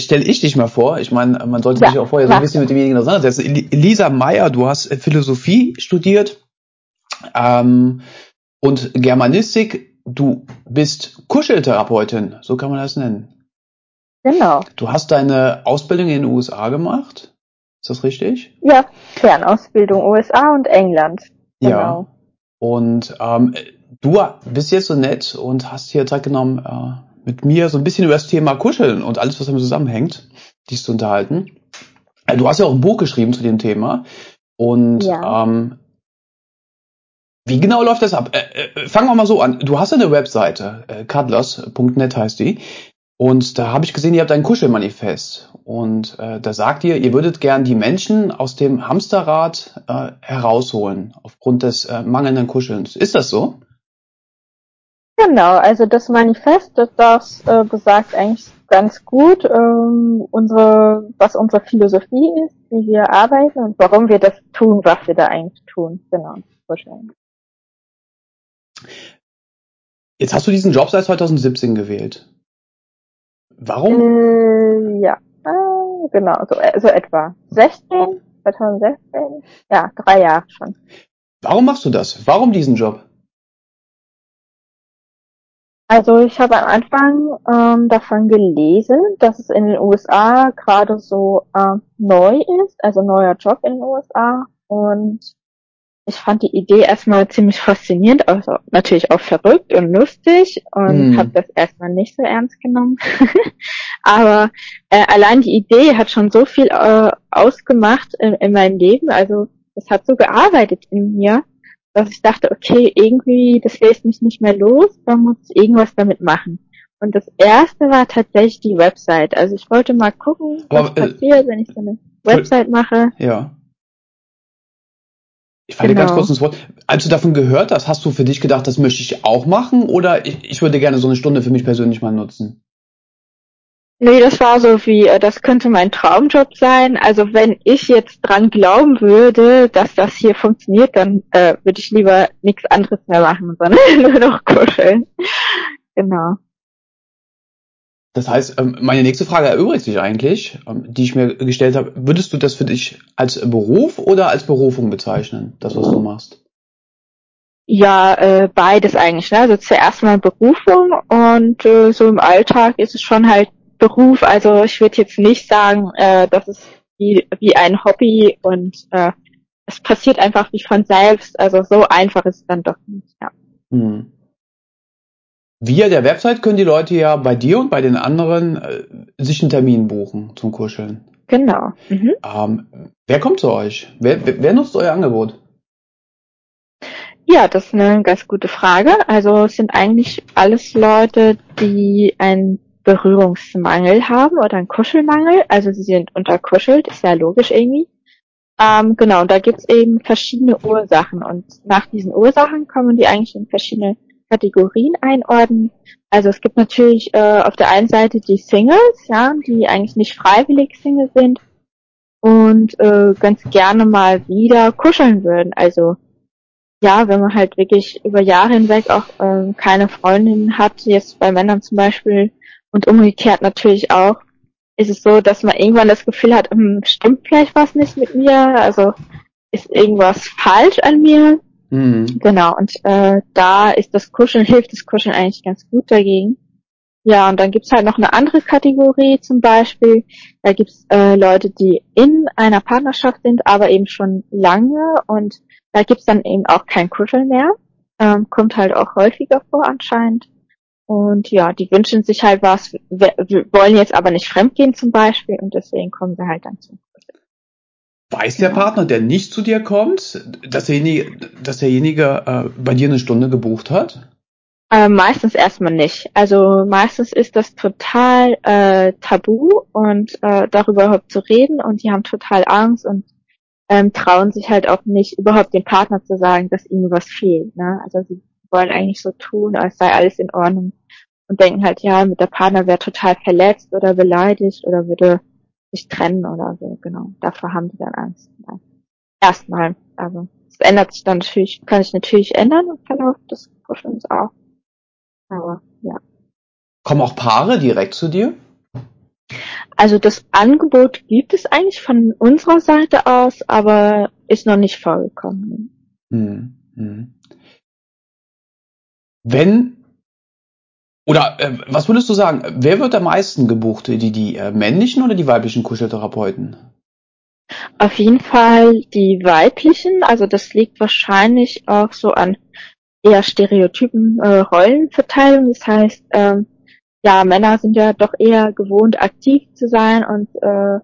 stelle ich dich mal vor. Ich meine, man sollte ja, sich auch vorher so ein bisschen mit demjenigen auseinandersetzen. Elisa Meyer, du hast Philosophie studiert ähm, und Germanistik. Du bist Kuscheltherapeutin, so kann man das nennen. Genau. Du hast deine Ausbildung in den USA gemacht. Ist das richtig? Ja, Kernausbildung USA und England. Genau. Ja. Und ähm, du bist jetzt so nett und hast hier Zeit genommen, äh, mit mir so ein bisschen über das Thema Kuscheln und alles, was damit zusammenhängt, dich zu unterhalten. Äh, du hast ja auch ein Buch geschrieben zu dem Thema. Und ja. ähm, wie genau läuft das ab? Äh, äh, fangen wir mal so an. Du hast eine Webseite, äh, cuddlers.net heißt die. Und da habe ich gesehen, ihr habt ein Kuschelmanifest. Und äh, da sagt ihr, ihr würdet gern die Menschen aus dem Hamsterrad äh, herausholen, aufgrund des äh, mangelnden Kuschelns. Ist das so? Genau, also das Manifest, das, das äh, besagt eigentlich ganz gut, ähm, unsere, was unsere Philosophie ist, wie wir arbeiten und warum wir das tun, was wir da eigentlich tun. Genau, wahrscheinlich. Jetzt hast du diesen Job seit 2017 gewählt. Warum? Äh, ja, äh, genau, so, äh, so etwa. 16, 2016, ja, drei Jahre schon. Warum machst du das? Warum diesen Job? Also ich habe am Anfang ähm, davon gelesen, dass es in den USA gerade so äh, neu ist, also neuer Job in den USA. Und ich fand die Idee erstmal ziemlich faszinierend, also natürlich auch verrückt und lustig und mm. habe das erstmal nicht so ernst genommen. Aber äh, allein die Idee hat schon so viel äh, ausgemacht in, in meinem Leben, also es hat so gearbeitet in mir, dass ich dachte, okay, irgendwie, das lässt mich nicht mehr los, man muss irgendwas damit machen. Und das erste war tatsächlich die Website. Also ich wollte mal gucken, was Aber, äh, passiert, wenn ich so eine Website mache. Ja. Ich falle genau. ganz kurz ins Wort. Als du davon gehört hast, hast du für dich gedacht, das möchte ich auch machen oder ich, ich würde gerne so eine Stunde für mich persönlich mal nutzen? Nee, das war so wie, äh, das könnte mein Traumjob sein. Also wenn ich jetzt dran glauben würde, dass das hier funktioniert, dann äh, würde ich lieber nichts anderes mehr machen, sondern nur noch kuscheln. Genau. Das heißt, ähm, meine nächste Frage erübrigt sich eigentlich, ähm, die ich mir gestellt habe. Würdest du das für dich als Beruf oder als Berufung bezeichnen, das, was du machst? Ja, äh, beides eigentlich. Ne? Also zuerst mal Berufung und äh, so im Alltag ist es schon halt Beruf. Also ich würde jetzt nicht sagen, äh, das ist wie, wie ein Hobby und äh, es passiert einfach wie von selbst. Also so einfach ist es dann doch nicht. Ja. Hm. Via der Website können die Leute ja bei dir und bei den anderen äh, sich einen Termin buchen zum Kuscheln. Genau. Mhm. Ähm, wer kommt zu euch? Wer, wer, wer nutzt euer Angebot? Ja, das ist eine ganz gute Frage. Also es sind eigentlich alles Leute, die ein Berührungsmangel haben oder einen Kuschelmangel. Also sie sind unterkuschelt, ist ja logisch irgendwie. Ähm, genau, und da gibt's eben verschiedene Ursachen und nach diesen Ursachen kommen die eigentlich in verschiedene Kategorien einordnen. Also es gibt natürlich äh, auf der einen Seite die Singles, ja, die eigentlich nicht freiwillig Single sind und äh, ganz gerne mal wieder kuscheln würden. Also ja, wenn man halt wirklich über Jahre hinweg auch äh, keine Freundin hat, jetzt bei Männern zum Beispiel, und umgekehrt natürlich auch ist es so, dass man irgendwann das Gefühl hat, hm, stimmt vielleicht was nicht mit mir, also ist irgendwas falsch an mir. Mhm. Genau, und äh, da ist das Kuscheln, hilft das Kuscheln eigentlich ganz gut dagegen. Ja, und dann gibt's halt noch eine andere Kategorie zum Beispiel. Da gibt's äh, Leute, die in einer Partnerschaft sind, aber eben schon lange und da gibt's dann eben auch kein Kuscheln mehr. Ähm, kommt halt auch häufiger vor anscheinend. Und ja, die wünschen sich halt was, wir wollen jetzt aber nicht fremdgehen zum Beispiel und deswegen kommen sie halt dann zum Weiß der Partner, der nicht zu dir kommt, dass derjenige, dass derjenige äh, bei dir eine Stunde gebucht hat? Äh, meistens erstmal nicht. Also meistens ist das total äh, tabu und äh, darüber überhaupt zu reden und die haben total Angst und ähm, trauen sich halt auch nicht, überhaupt dem Partner zu sagen, dass ihnen was fehlt. Ne? Also sie wollen eigentlich so tun, als sei alles in Ordnung und denken halt, ja, mit der Partner wäre total verletzt oder beleidigt oder würde sich trennen oder so, genau. Davor haben die dann Angst. Ja. Erstmal. Also es ändert sich dann natürlich, kann sich natürlich ändern im Verlauf des Kuschelns auch. Aber ja. Kommen auch Paare direkt zu dir? Also das Angebot gibt es eigentlich von unserer Seite aus, aber ist noch nicht vorgekommen. Hm, hm. Wenn oder äh, was würdest du sagen, wer wird am meisten gebucht? Die, die äh, männlichen oder die weiblichen Kuscheltherapeuten? Auf jeden Fall die weiblichen, also das liegt wahrscheinlich auch so an eher stereotypen äh, Rollenverteilung. Das heißt, ähm, ja, Männer sind ja doch eher gewohnt, aktiv zu sein und äh,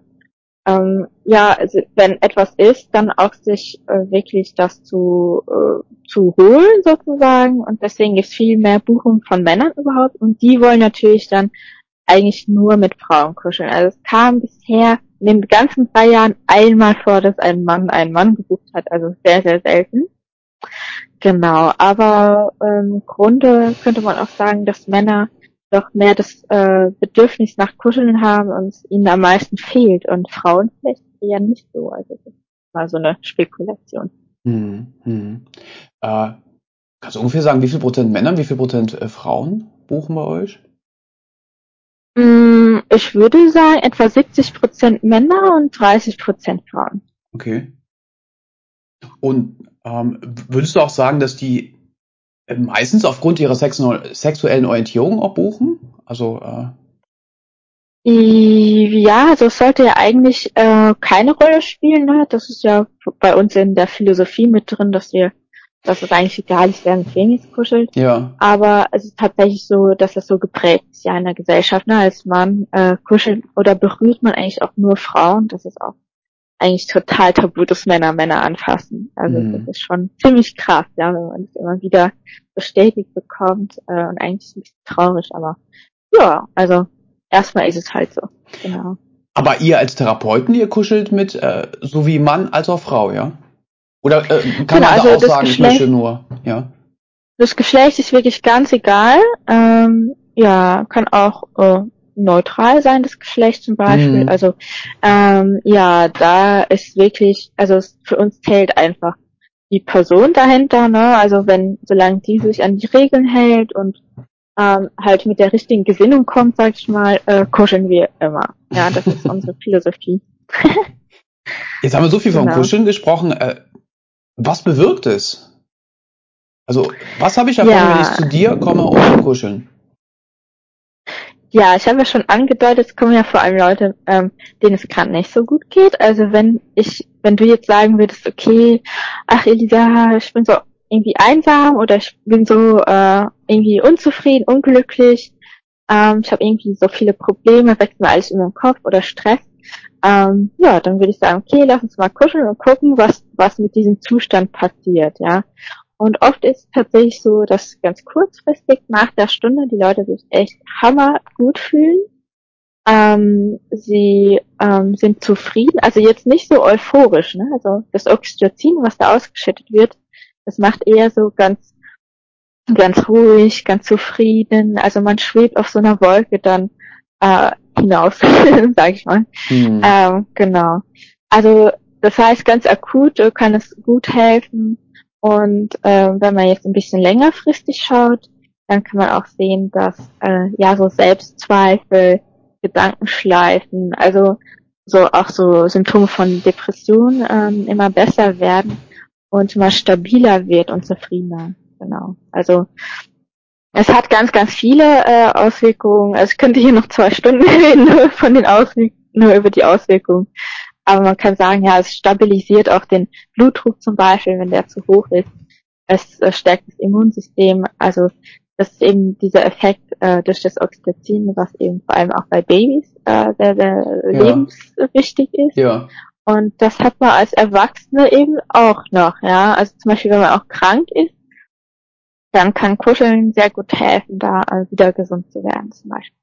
ähm, ja, also wenn etwas ist, dann auch sich äh, wirklich das zu, äh, zu holen sozusagen. Und deswegen gibt es viel mehr Buchungen von Männern überhaupt. Und die wollen natürlich dann eigentlich nur mit Frauen kuscheln. Also es kam bisher in den ganzen drei Jahren einmal vor, dass ein Mann einen Mann gebucht hat. Also sehr, sehr selten. Genau, aber ähm, im Grunde könnte man auch sagen, dass Männer doch mehr das äh, Bedürfnis nach Kuscheln haben und es ihnen am meisten fehlt und Frauen vielleicht eher nicht so. Also das ist mal so eine Spekulation. Hm, hm. Äh, kannst du ungefähr sagen, wie viel Prozent Männer, wie viel Prozent äh, Frauen buchen bei euch? Mm, ich würde sagen, etwa 70 Prozent Männer und 30 Prozent Frauen. Okay. Und ähm, würdest du auch sagen, dass die meistens aufgrund ihrer sexuellen Orientierung auch buchen? Also äh ja, also es sollte ja eigentlich äh, keine Rolle spielen. Ne? Das ist ja bei uns in der Philosophie mit drin, dass wir, dass es eigentlich egal ist, wer mit wem jetzt kuschelt. Ja. Aber es ist tatsächlich so, dass das so geprägt ist ja in der Gesellschaft. Ne? Als Mann äh, kuschelt oder berührt man eigentlich auch nur Frauen. Das ist auch eigentlich total tabu, dass Männer Männer anfassen. Also mhm. das ist schon ziemlich krass, ja, wenn man das immer wieder bestätigt bekommt äh, und eigentlich ist es traurig, aber ja, also erstmal ist es halt so. Genau. Aber ihr als Therapeuten, ihr kuschelt mit äh, so wie Mann als auch Frau, ja? Oder äh, kann genau, man da also auch sagen, Geschlecht, ich möchte nur, ja? Das Geschlecht ist wirklich ganz egal. Ähm, ja, kann auch äh, neutral sein, das Geschlecht zum Beispiel. Mhm. Also ähm, ja, da ist wirklich, also für uns zählt einfach die Person dahinter, ne? Also wenn, solange die sich an die Regeln hält und ähm, halt mit der richtigen Gesinnung kommt, sag ich mal, äh, kuscheln wir immer. Ja, das ist unsere Philosophie. Jetzt haben wir so viel genau. vom Kuscheln gesprochen. Äh, was bewirkt es? Also, was habe ich davon, ja. wenn ich zu dir komme, um zu kuscheln? Ja, ich habe ja schon angedeutet, es kommen ja vor allem Leute, ähm, denen es gerade nicht so gut geht. Also wenn ich, wenn du jetzt sagen würdest, okay, ach Elisa, ich bin so irgendwie einsam oder ich bin so äh, irgendwie unzufrieden, unglücklich, ähm, ich habe irgendwie so viele Probleme, wächst mir alles in den Kopf oder Stress, ähm, ja, dann würde ich sagen, okay, lass uns mal kuscheln und gucken, was, was mit diesem Zustand passiert, ja. Und oft ist es tatsächlich so, dass ganz kurzfristig nach der Stunde die Leute sich echt hammer gut fühlen. Ähm, sie ähm, sind zufrieden, also jetzt nicht so euphorisch, ne? Also das Oxytocin, was da ausgeschüttet wird, das macht eher so ganz ganz ruhig, ganz zufrieden. Also man schwebt auf so einer Wolke dann äh, hinaus, sag ich mal. Mhm. Ähm, genau. Also das heißt, ganz akut kann es gut helfen, und äh, wenn man jetzt ein bisschen längerfristig schaut, dann kann man auch sehen, dass äh, ja so Selbstzweifel, Gedankenschleifen, also so auch so Symptome von Depression ähm, immer besser werden und immer stabiler wird und zufriedener. Genau. Also es hat ganz, ganz viele äh, Auswirkungen. Also ich könnte hier noch zwei Stunden reden von den Auswirkungen, nur über die Auswirkungen. Aber man kann sagen, ja, es stabilisiert auch den Blutdruck zum Beispiel, wenn der zu hoch ist. Es äh, stärkt das Immunsystem. Also das ist eben dieser Effekt äh, durch das Oxytocin, was eben vor allem auch bei Babys äh, sehr, sehr ja. lebenswichtig ist. Ja. Und das hat man als Erwachsene eben auch noch, ja. Also zum Beispiel, wenn man auch krank ist, dann kann Kuscheln sehr gut helfen, da äh, wieder gesund zu werden, zum Beispiel.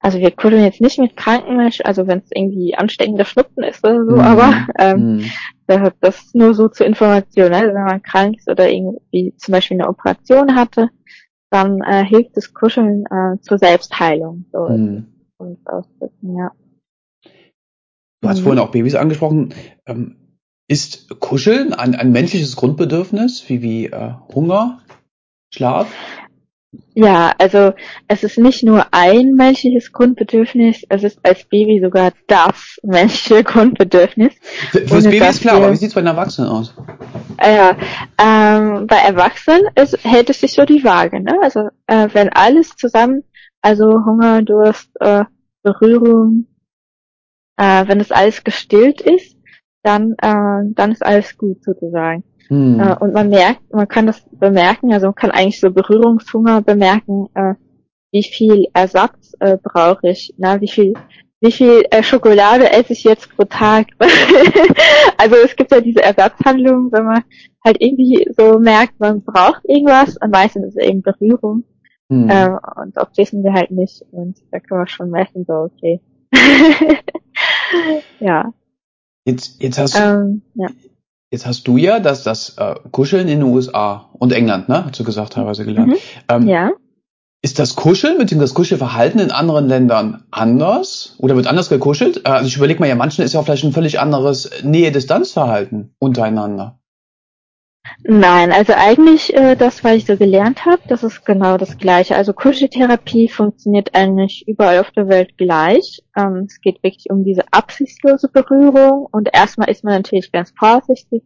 Also wir kuscheln jetzt nicht mit Krankenmenschen, also wenn es irgendwie ansteckender Schnupfen ist oder so, mhm. aber ähm, mhm. das ist nur so zur Information. Ne? Wenn man krank ist oder irgendwie zum Beispiel eine Operation hatte, dann äh, hilft das Kuscheln äh, zur Selbstheilung. So mhm. und ausdrücken, ja. Du hast mhm. vorhin auch Babys angesprochen. Ähm, ist Kuscheln ein, ein menschliches Grundbedürfnis, wie, wie äh, Hunger, Schlaf? Ja, also es ist nicht nur ein menschliches Grundbedürfnis, es ist als Baby sogar das menschliche Grundbedürfnis. Für, fürs Baby ist klar, aber wie sieht's bei den Erwachsenen aus? Äh, ja, ähm, bei Erwachsenen ist, hält es sich so die Waage, ne? Also äh, wenn alles zusammen, also Hunger, Durst, äh, Berührung, äh, wenn das alles gestillt ist, dann, äh, dann ist alles gut sozusagen. Hm. Äh, und man merkt, man kann das bemerken, also man kann eigentlich so Berührungshunger bemerken, äh, wie viel Ersatz äh, brauche ich, na, wie viel wie viel äh, Schokolade esse ich jetzt pro Tag? also es gibt ja diese Ersatzhandlungen, wenn man halt irgendwie so merkt, man braucht irgendwas und meistens ist es eben Berührung. Hm. Ähm, und oft wissen wir halt nicht und da kann man schon messen, so okay. ja. Jetzt, jetzt hast du, ähm, ja. Jetzt hast du ja das, das äh, Kuscheln in den USA und England, ne? Hast du gesagt, teilweise gelernt. Mhm. Ähm, ja. Ist das Kuscheln bzw. das Kuschelverhalten in anderen Ländern anders? Oder wird anders gekuschelt? Äh, also ich überlege mal, ja, manchen ist ja vielleicht ein völlig anderes Nähe-Distanz-Verhalten untereinander. Nein, also eigentlich äh, das, was ich so gelernt habe, das ist genau das Gleiche. Also Kuscheltherapie funktioniert eigentlich überall auf der Welt gleich. Ähm, es geht wirklich um diese absichtslose Berührung und erstmal ist man natürlich ganz vorsichtig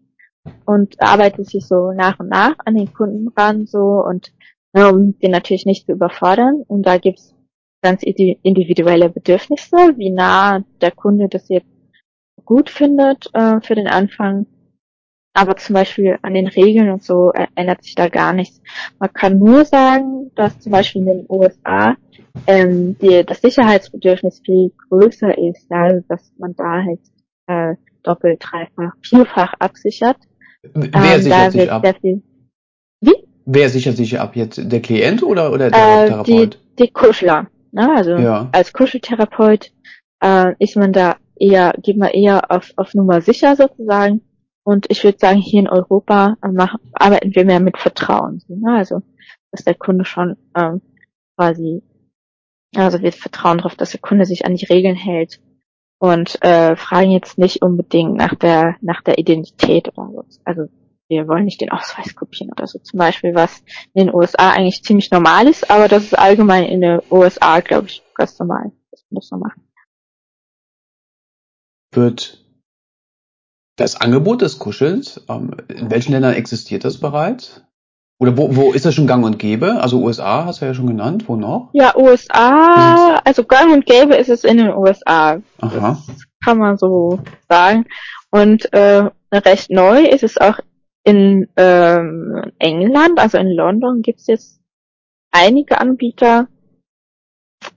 und arbeitet sich so nach und nach an den Kunden ran so und ja, um den natürlich nicht zu überfordern. Und da gibt's ganz individuelle Bedürfnisse, wie nah der Kunde das jetzt gut findet äh, für den Anfang aber zum Beispiel an den Regeln und so ändert sich da gar nichts. Man kann nur sagen, dass zum Beispiel in den USA ähm, die, das Sicherheitsbedürfnis viel größer ist, ja, dass man da halt äh, doppelt, dreifach, vierfach absichert. Wer ähm, sichert sich ab? Viel, wie? Wer sichert sich ab? Jetzt der Klient oder, oder der äh, Therapeut? Die, die Kuschler. Ne? Also ja. als Kuscheltherapeut äh, ist man da eher, geht man eher auf, auf Nummer sicher sozusagen und ich würde sagen, hier in Europa äh, machen, arbeiten wir mehr mit Vertrauen. Ne? Also, dass der Kunde schon ähm, quasi, also wir vertrauen darauf, dass der Kunde sich an die Regeln hält und äh, fragen jetzt nicht unbedingt nach der nach der Identität oder so. Also wir wollen nicht den Ausweis kopieren oder so zum Beispiel, was in den USA eigentlich ziemlich normal ist, aber das ist allgemein in den USA, glaube ich, ganz normal, dass man das so macht. Wird das Angebot des Kuschelns, ähm, in welchen Ländern existiert das bereits? Oder wo, wo ist das schon gang und gäbe? Also USA hast du ja schon genannt, wo noch? Ja, USA, also gang und gäbe ist es in den USA. Aha. Das kann man so sagen. Und äh, recht neu ist es auch in ähm, England, also in London gibt es jetzt einige Anbieter,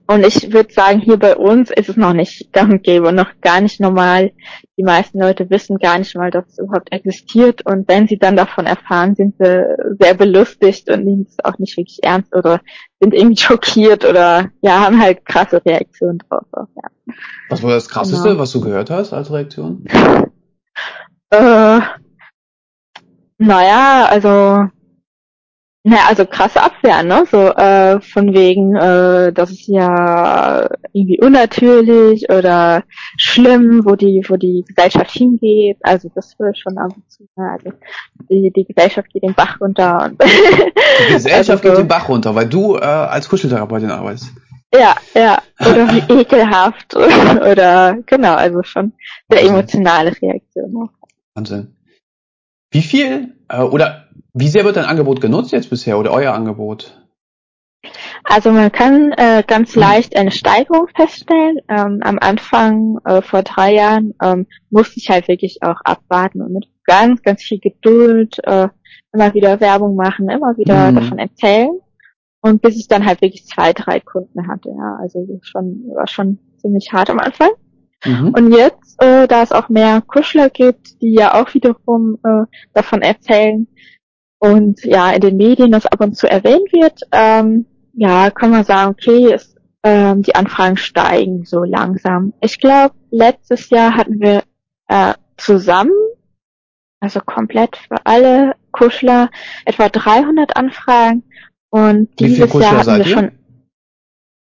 und ich würde sagen, hier bei uns ist es noch nicht gang und gäbe und noch gar nicht normal. Die meisten Leute wissen gar nicht mal, dass es überhaupt existiert. Und wenn sie dann davon erfahren, sind sie sehr belustigt und nehmen es auch nicht wirklich ernst oder sind irgendwie schockiert oder ja, haben halt krasse Reaktionen drauf. Auch, ja. Was war das krasseste, genau. was du gehört hast als Reaktion? Äh, naja, also naja, also krasse Abwehr, ne? So äh, von wegen, äh, das ist ja irgendwie unnatürlich oder schlimm, wo die, wo die Gesellschaft hingeht. Also das würde schon ab und zu. Ne? Also die, die Gesellschaft geht den Bach runter. Und die Gesellschaft also, geht den Bach runter, weil du äh, als Kuscheltherapeutin arbeitest. Ja, ja. Oder wie ekelhaft oder genau, also schon sehr emotionale Reaktion. Wahnsinn. Wie viel äh, oder wie sehr wird dein Angebot genutzt jetzt bisher oder euer Angebot? Also man kann äh, ganz leicht eine Steigerung feststellen. Ähm, am Anfang äh, vor drei Jahren ähm, musste ich halt wirklich auch abwarten und mit ganz, ganz viel Geduld äh, immer wieder Werbung machen, immer wieder mhm. davon erzählen. Und bis ich dann halt wirklich zwei, drei Kunden hatte. Ja, also schon war schon ziemlich hart am Anfang. Mhm. Und jetzt, äh, da es auch mehr Kuschler gibt, die ja auch wiederum äh, davon erzählen, und ja, in den Medien das ab und zu erwähnt wird, ähm, ja, kann man sagen, okay, es, ähm, die Anfragen steigen so langsam. Ich glaube, letztes Jahr hatten wir äh, zusammen, also komplett für alle Kuschler, etwa 300 Anfragen. Und dieses Jahr hatten wir schon,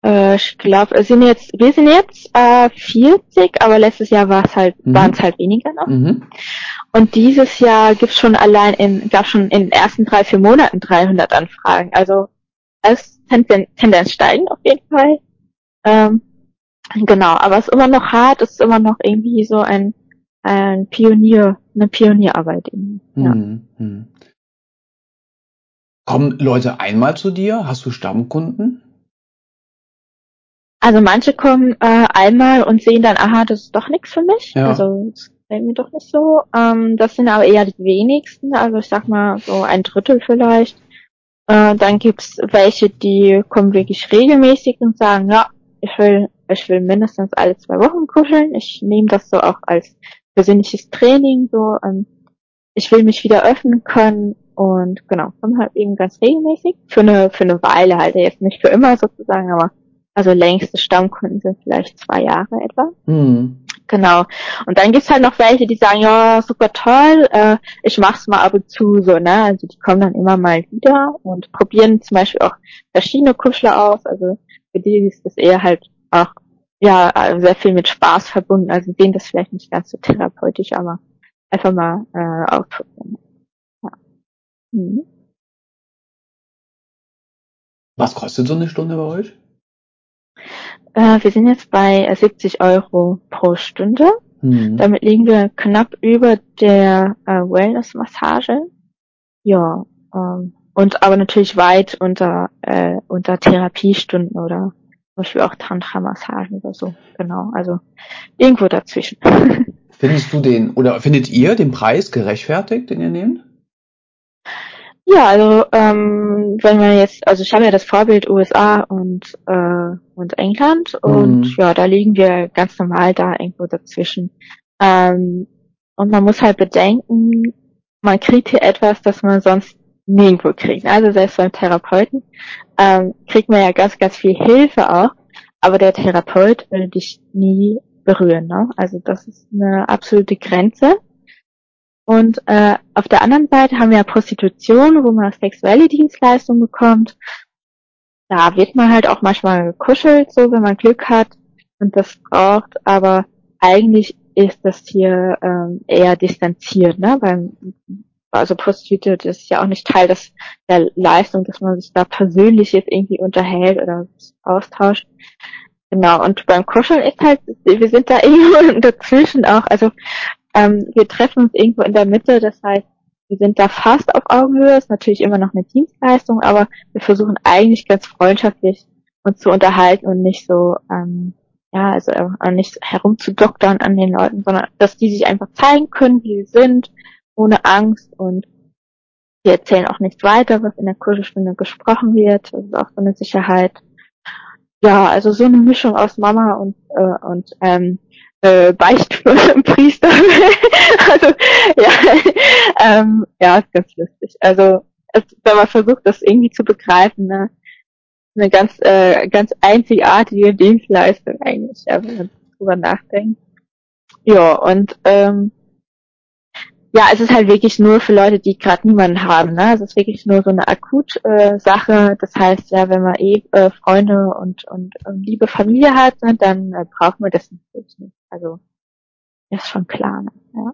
äh, ich glaube, wir sind jetzt, wir sind jetzt äh, 40, aber letztes Jahr war es halt, mhm. waren es halt weniger noch. Mhm. Und dieses Jahr gibt's schon allein in, gab schon in den ersten drei, vier Monaten 300 Anfragen. Also als Tendenz, Tendenz steigen auf jeden Fall. Ähm, genau, aber es ist immer noch hart, es ist immer noch irgendwie so ein, ein Pionier, eine Pionierarbeit. Ja. Hm, hm. Kommen Leute einmal zu dir? Hast du Stammkunden? Also manche kommen äh, einmal und sehen dann, aha, das ist doch nichts für mich. Ja. Also gefällt mir doch nicht so. Ähm, das sind aber eher die wenigsten, also ich sag mal so ein Drittel vielleicht. Äh, dann gibt's welche, die kommen wirklich regelmäßig und sagen, ja, ich will, ich will mindestens alle zwei Wochen kuscheln. Ich nehme das so auch als persönliches Training, so ähm, ich will mich wieder öffnen können und genau, kommen halt eben ganz regelmäßig. Für eine, für eine Weile halt, jetzt nicht für immer sozusagen, aber also längste Stammkunden sind vielleicht zwei Jahre etwa. Mhm. Genau. Und dann gibt's halt noch welche, die sagen, ja, super toll, äh, ich mach's mal ab und zu so, ne? Also die kommen dann immer mal wieder und probieren zum Beispiel auch verschiedene Kuschler aus. Also für die ist das eher halt auch ja sehr viel mit Spaß verbunden. Also sehen das vielleicht nicht ganz so therapeutisch, aber einfach mal äh, ausprobieren. Ja. Mhm. Was kostet so eine Stunde bei euch? Äh, wir sind jetzt bei 70 Euro pro Stunde. Mhm. Damit liegen wir knapp über der äh, Wellness-Massage. Ja, ähm, und aber natürlich weit unter äh, unter Therapiestunden oder zum Beispiel auch Tantra-Massagen oder so. Genau, also irgendwo dazwischen. Findest du den oder findet ihr den Preis gerechtfertigt, den ihr nehmt? Ja, also ähm, wenn man jetzt, also ich habe ja das Vorbild USA und äh, und England und mhm. ja, da liegen wir ganz normal da irgendwo dazwischen. Ähm, und man muss halt bedenken, man kriegt hier etwas, das man sonst nirgendwo kriegt. Also selbst beim Therapeuten ähm, kriegt man ja ganz, ganz viel Hilfe auch, aber der Therapeut will dich nie berühren. Ne? Also das ist eine absolute Grenze. Und äh, auf der anderen Seite haben wir ja Prostitution, wo man sexuelle Dienstleistungen bekommt. Da wird man halt auch manchmal gekuschelt, so wenn man Glück hat und das braucht, aber eigentlich ist das hier ähm, eher distanziert, ne? Beim also Prostituierte ist ja auch nicht Teil des, der Leistung, dass man sich da persönlich jetzt irgendwie unterhält oder austauscht. Genau, und beim Kuscheln ist halt, wir sind da irgendwo dazwischen auch, also ähm, wir treffen uns irgendwo in der Mitte, das heißt, wir sind da fast auf Augenhöhe, ist natürlich immer noch eine Dienstleistung, aber wir versuchen eigentlich ganz freundschaftlich uns zu unterhalten und nicht so, ähm, ja, also äh, nicht herumzudoktern an den Leuten, sondern dass die sich einfach zeigen können, wie sie sind, ohne Angst und wir erzählen auch nichts weiter, was in der Kursestunde gesprochen wird. Das ist auch so eine Sicherheit. Ja, also so eine Mischung aus Mama und, äh, und ähm, äh, Beichtpriester. also ja, ähm, ja, ist ganz lustig. Also es, wenn man versucht, das irgendwie zu begreifen, ne, eine ganz äh, ganz einzigartige Dienstleistung eigentlich, ja, wenn man drüber nachdenkt. Ja, und ähm, ja, es ist halt wirklich nur für Leute, die gerade niemanden haben. Ne? Es ist wirklich nur so eine Akut-Sache. Äh, das heißt, ja, wenn man eh äh, Freunde und, und, und liebe Familie hat, ne, dann äh, braucht man das natürlich nicht. Also ist schon klar. Ne? Ja.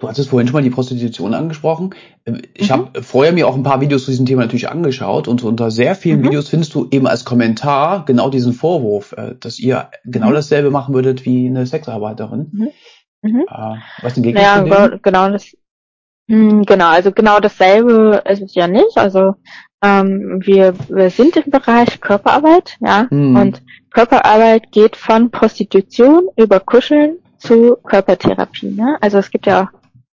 Du hattest vorhin schon mal die Prostitution angesprochen. Ähm, ich mhm. habe vorher mir auch ein paar Videos zu diesem Thema natürlich angeschaut und unter sehr vielen mhm. Videos findest du eben als Kommentar genau diesen Vorwurf, äh, dass ihr genau mhm. dasselbe machen würdet wie eine Sexarbeiterin. Mhm. Mhm. Äh, was denn ja, genau das. Mh, hm, genau, also genau dasselbe ist es ja nicht. Also ähm, wir, wir sind im Bereich Körperarbeit, ja, mhm. und Körperarbeit geht von Prostitution über Kuscheln zu Körpertherapie. Ne? Also es gibt ja auch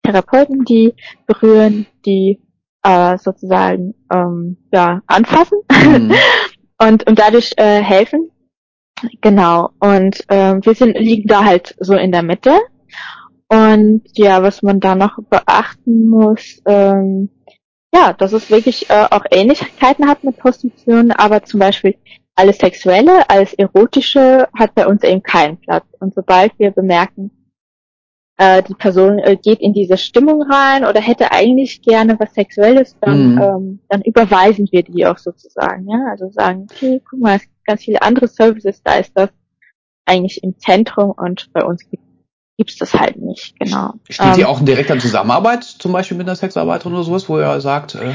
Therapeuten, die berühren, die äh, sozusagen ähm, ja anfassen mhm. und und dadurch äh, helfen. Genau. Und äh, wir sind liegen da halt so in der Mitte und ja, was man da noch beachten muss, ähm, ja, dass es wirklich äh, auch Ähnlichkeiten hat mit Prostitution, aber zum Beispiel alles Sexuelle, alles Erotische hat bei uns eben keinen Platz. Und sobald wir bemerken, äh, die Person äh, geht in diese Stimmung rein oder hätte eigentlich gerne was Sexuelles, dann, mhm. ähm, dann überweisen wir die auch sozusagen. Ja? Also sagen, okay, guck mal, es gibt ganz viele andere Services, da ist das eigentlich im Zentrum und bei uns gibt gibt's das halt nicht, genau. Steht ähm, hier auch in direkter Zusammenarbeit, zum Beispiel mit einer Sexarbeiterin oder sowas, wo er sagt, äh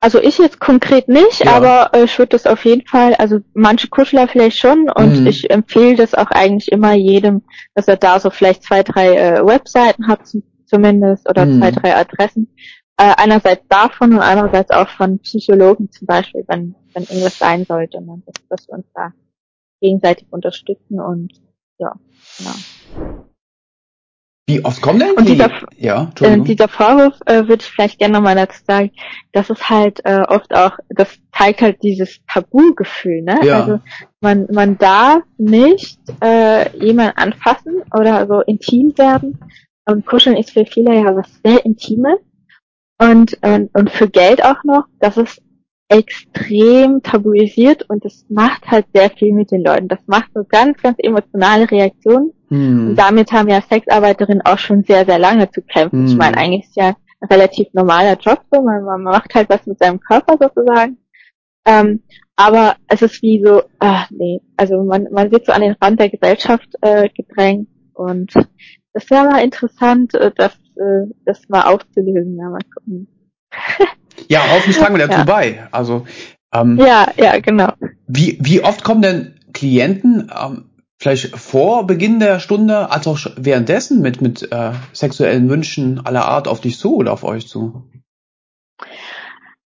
Also ich jetzt konkret nicht, Ja. aber äh, ich würde das auf jeden Fall, also manche Kuschler vielleicht schon und Mhm. ich empfehle das auch eigentlich immer jedem, dass er da so vielleicht zwei, drei äh, Webseiten hat zum- zumindest oder Mhm. zwei, drei Adressen. Äh, einerseits davon und andererseits auch von Psychologen zum Beispiel, wenn, wenn irgendwas sein sollte, ne? dass, dass wir uns da gegenseitig unterstützen und ja, genau. Wie oft kommen denn die? dieser- ja, Äh, dieser Vorwurf äh, würde ich vielleicht gerne nochmal dazu sagen, das ist halt äh, oft auch, das zeigt halt dieses Tabugefühl, ne? Ja. Also man, man darf nicht äh, jemanden anfassen oder so intim werden. Und Kuscheln ist für viele ja was sehr Intimes. Und, und, und für Geld auch noch, das ist extrem tabuisiert und das macht halt sehr viel mit den Leuten. Das macht so ganz, ganz emotionale Reaktionen. Hm. Und damit haben ja Sexarbeiterinnen auch schon sehr, sehr lange zu kämpfen. Ich Mhm. meine, eigentlich ist ja ein relativ normaler Job so, man, man macht halt was mit seinem Körper sozusagen. Ähm, aber es ist wie so, ah nee, also man, man wird so an den Rand der Gesellschaft äh, gedrängt und das wäre mal interessant, äh, das, äh, das mal aufzulösen. Ja, mal gucken. Ja, hoffentlich tragen wir dazu Ja. bei. Also, ähm, ja, ja, genau. wie, wie oft kommen denn Klienten ähm, vielleicht vor Beginn der Stunde, als auch währenddessen mit, mit äh, sexuellen Wünschen aller Art auf dich zu oder auf euch zu?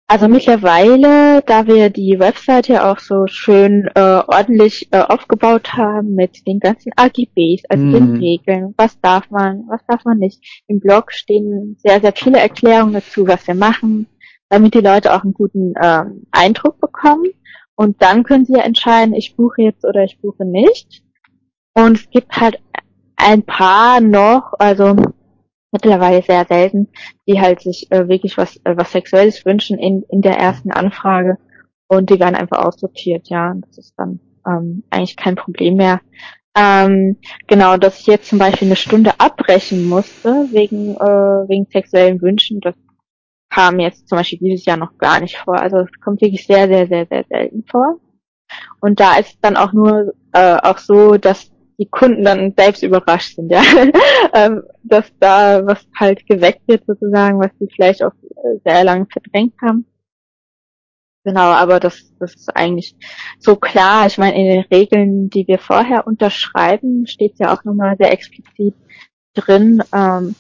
Also mittlerweile, da wir die Webseite ja auch so schön äh, ordentlich äh, aufgebaut haben mit den ganzen AGBs, also den Mhm. Regeln, was darf man, was darf man nicht. Im Blog stehen sehr, sehr viele Erklärungen dazu, was wir machen, damit die Leute auch einen guten ähm, Eindruck bekommen. Und dann können sie ja entscheiden, ich buche jetzt oder ich buche nicht. Und es gibt halt ein paar noch, also mittlerweile sehr selten, die halt sich äh, wirklich was, äh, was Sexuelles wünschen in, in der ersten Anfrage und die werden einfach aussortiert, ja. Das ist dann ähm, eigentlich kein Problem mehr. Ähm, genau, dass ich jetzt zum Beispiel eine Stunde abbrechen musste wegen, äh, wegen sexuellen Wünschen, das kam jetzt zum Beispiel dieses Jahr noch gar nicht vor. Also es kommt wirklich sehr, sehr, sehr, sehr selten vor. Und da ist es dann auch nur äh, auch so, dass die Kunden dann selbst überrascht sind, ja, ähm, dass da was halt geweckt wird sozusagen, was sie vielleicht auch äh, sehr lange verdrängt haben. Genau, aber das, das ist eigentlich so klar. Ich meine, in den Regeln, die wir vorher unterschreiben, steht ja auch nochmal sehr explizit drin, ähm,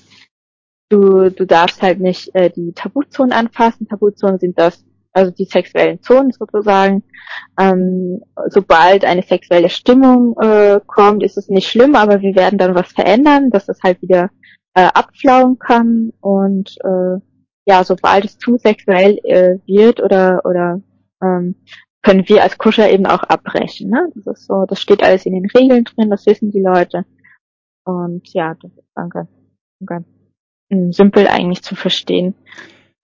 du, du darfst halt nicht äh, die Tabuzonen anfassen. Tabuzonen sind das, also die sexuellen Zonen sozusagen. Ähm, sobald eine sexuelle Stimmung äh, kommt, ist es nicht schlimm, aber wir werden dann was verändern, dass es halt wieder äh, abflauen kann und äh, ja, sobald es zu sexuell äh, wird oder oder ähm, können wir als Kuscher eben auch abbrechen. Ne? Das ist so, das steht alles in den Regeln drin, das wissen die Leute. Und ja, das ist dann ganz, simpel eigentlich zu verstehen.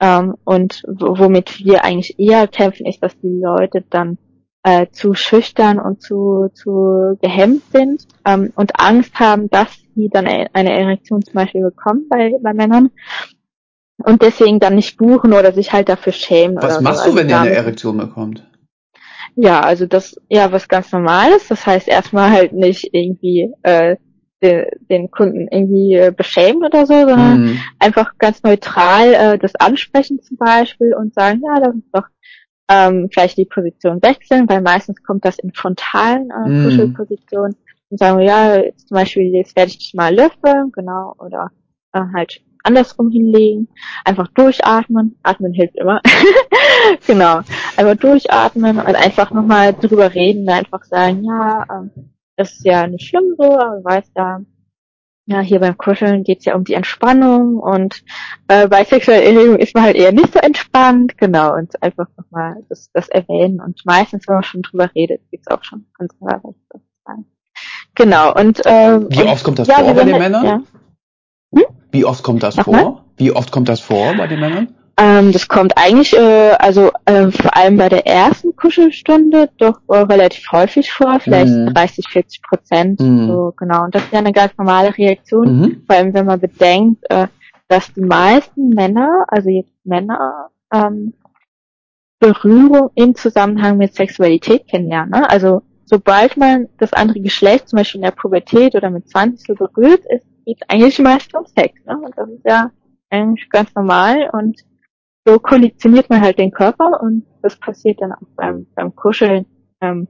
Ähm, und womit wir eigentlich eher kämpfen, ist, dass die Leute dann äh, zu schüchtern und zu, zu gehemmt sind ähm, und Angst haben, dass sie dann e- eine Erektion zum Beispiel bekommen bei, bei Männern und deswegen dann nicht buchen oder sich halt dafür schämen. Was machst so. du, wenn also ihr eine Erektion bekommt? ja, also das, ja, was ganz normales. Das heißt erstmal halt nicht irgendwie äh, den, den Kunden irgendwie äh, beschämen oder so, sondern Hm. einfach ganz neutral äh, das ansprechen zum Beispiel und sagen, ja, lass uns doch ähm, vielleicht die Position wechseln, weil meistens kommt das in frontalen äh, Mhm. Kuschelpositionen und sagen wir, ja, jetzt zum Beispiel, jetzt werde ich dich mal löffeln, genau, oder äh, halt andersrum hinlegen, einfach durchatmen, atmen hilft immer, genau, einfach durchatmen und einfach nochmal drüber reden, einfach sagen, ja, ähm, das ist ja nicht schlimm so, aber du weißt ja, ja, hier beim Kuscheln geht's ja um die Entspannung und äh, bei sexueller Erregung ist man halt eher nicht so entspannt, genau, und einfach nochmal das, das erwähnen und meistens, wenn man schon drüber redet, gibt's auch schon was zu sagen. Genau, und äh, Wie oft kommt das ja, vor bei den werden- Männern? Ja. Wie oft kommt das Nochmal? vor? Wie oft kommt das vor bei den Männern? Ähm, das kommt eigentlich, äh, also äh, vor allem bei der ersten Kuschelstunde doch äh, relativ häufig vor, vielleicht Mhm. 30, 40 Prozent, Mhm. so genau. Und das ist ja eine ganz normale Reaktion, Mhm. vor allem wenn man bedenkt, äh, dass die meisten Männer, also jetzt Männer, ähm, Berührung im Zusammenhang mit Sexualität kennenlernen. Ne? Also sobald man das andere Geschlecht, zum Beispiel in der Pubertät oder mit 20 so berührt ist, geht es eigentlich meist um Sex. Ne? Und das ist ja eigentlich ganz normal und so konditioniert man halt den Körper und das passiert dann auch beim, beim Kuscheln. Ähm,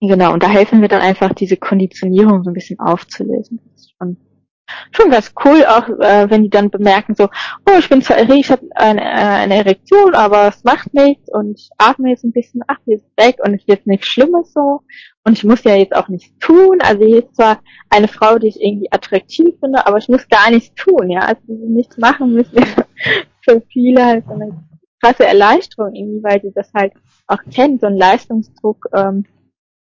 genau, und da helfen wir dann einfach, diese Konditionierung so ein bisschen aufzulösen. Das ist schon schon ganz cool, auch äh, wenn die dann bemerken so, oh, ich bin zwar erregt, ich habe eine, äh, eine Erektion, aber es macht nichts und ich atme jetzt ein bisschen, ach, die ist weg und es ist jetzt nichts Schlimmes so. Und ich muss ja jetzt auch nichts tun. Also hier ist zwar eine Frau, die ich irgendwie attraktiv finde, aber ich muss gar nichts tun, ja, also nichts machen müssen für viele halt so eine krasse Erleichterung irgendwie, weil die das halt auch kennen, so ein Leistungsdruck, ähm,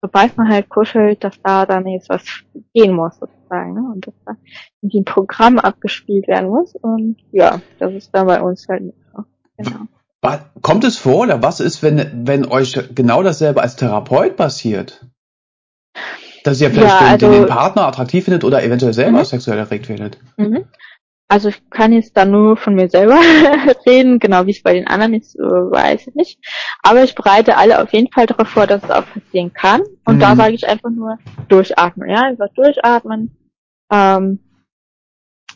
sobald man halt kuschelt, dass da dann jetzt was gehen muss. sozusagen, ne? Und dass da irgendwie ein Programm abgespielt werden muss. Und ja, das ist dann bei uns halt nicht so. Genau. Kommt es vor oder was ist, wenn, wenn euch genau dasselbe als Therapeut passiert? Dass ihr vielleicht Ja, den, also- den Partner attraktiv findet oder eventuell selber Mhm. sexuell erregt werdet? Mhm. Also ich kann jetzt da nur von mir selber reden, genau wie es bei den anderen ist, weiß ich nicht. Aber ich bereite alle auf jeden Fall darauf vor, dass es auch passieren kann. Und da Mhm. sage ich einfach nur durchatmen, ja, einfach durchatmen. Ähm,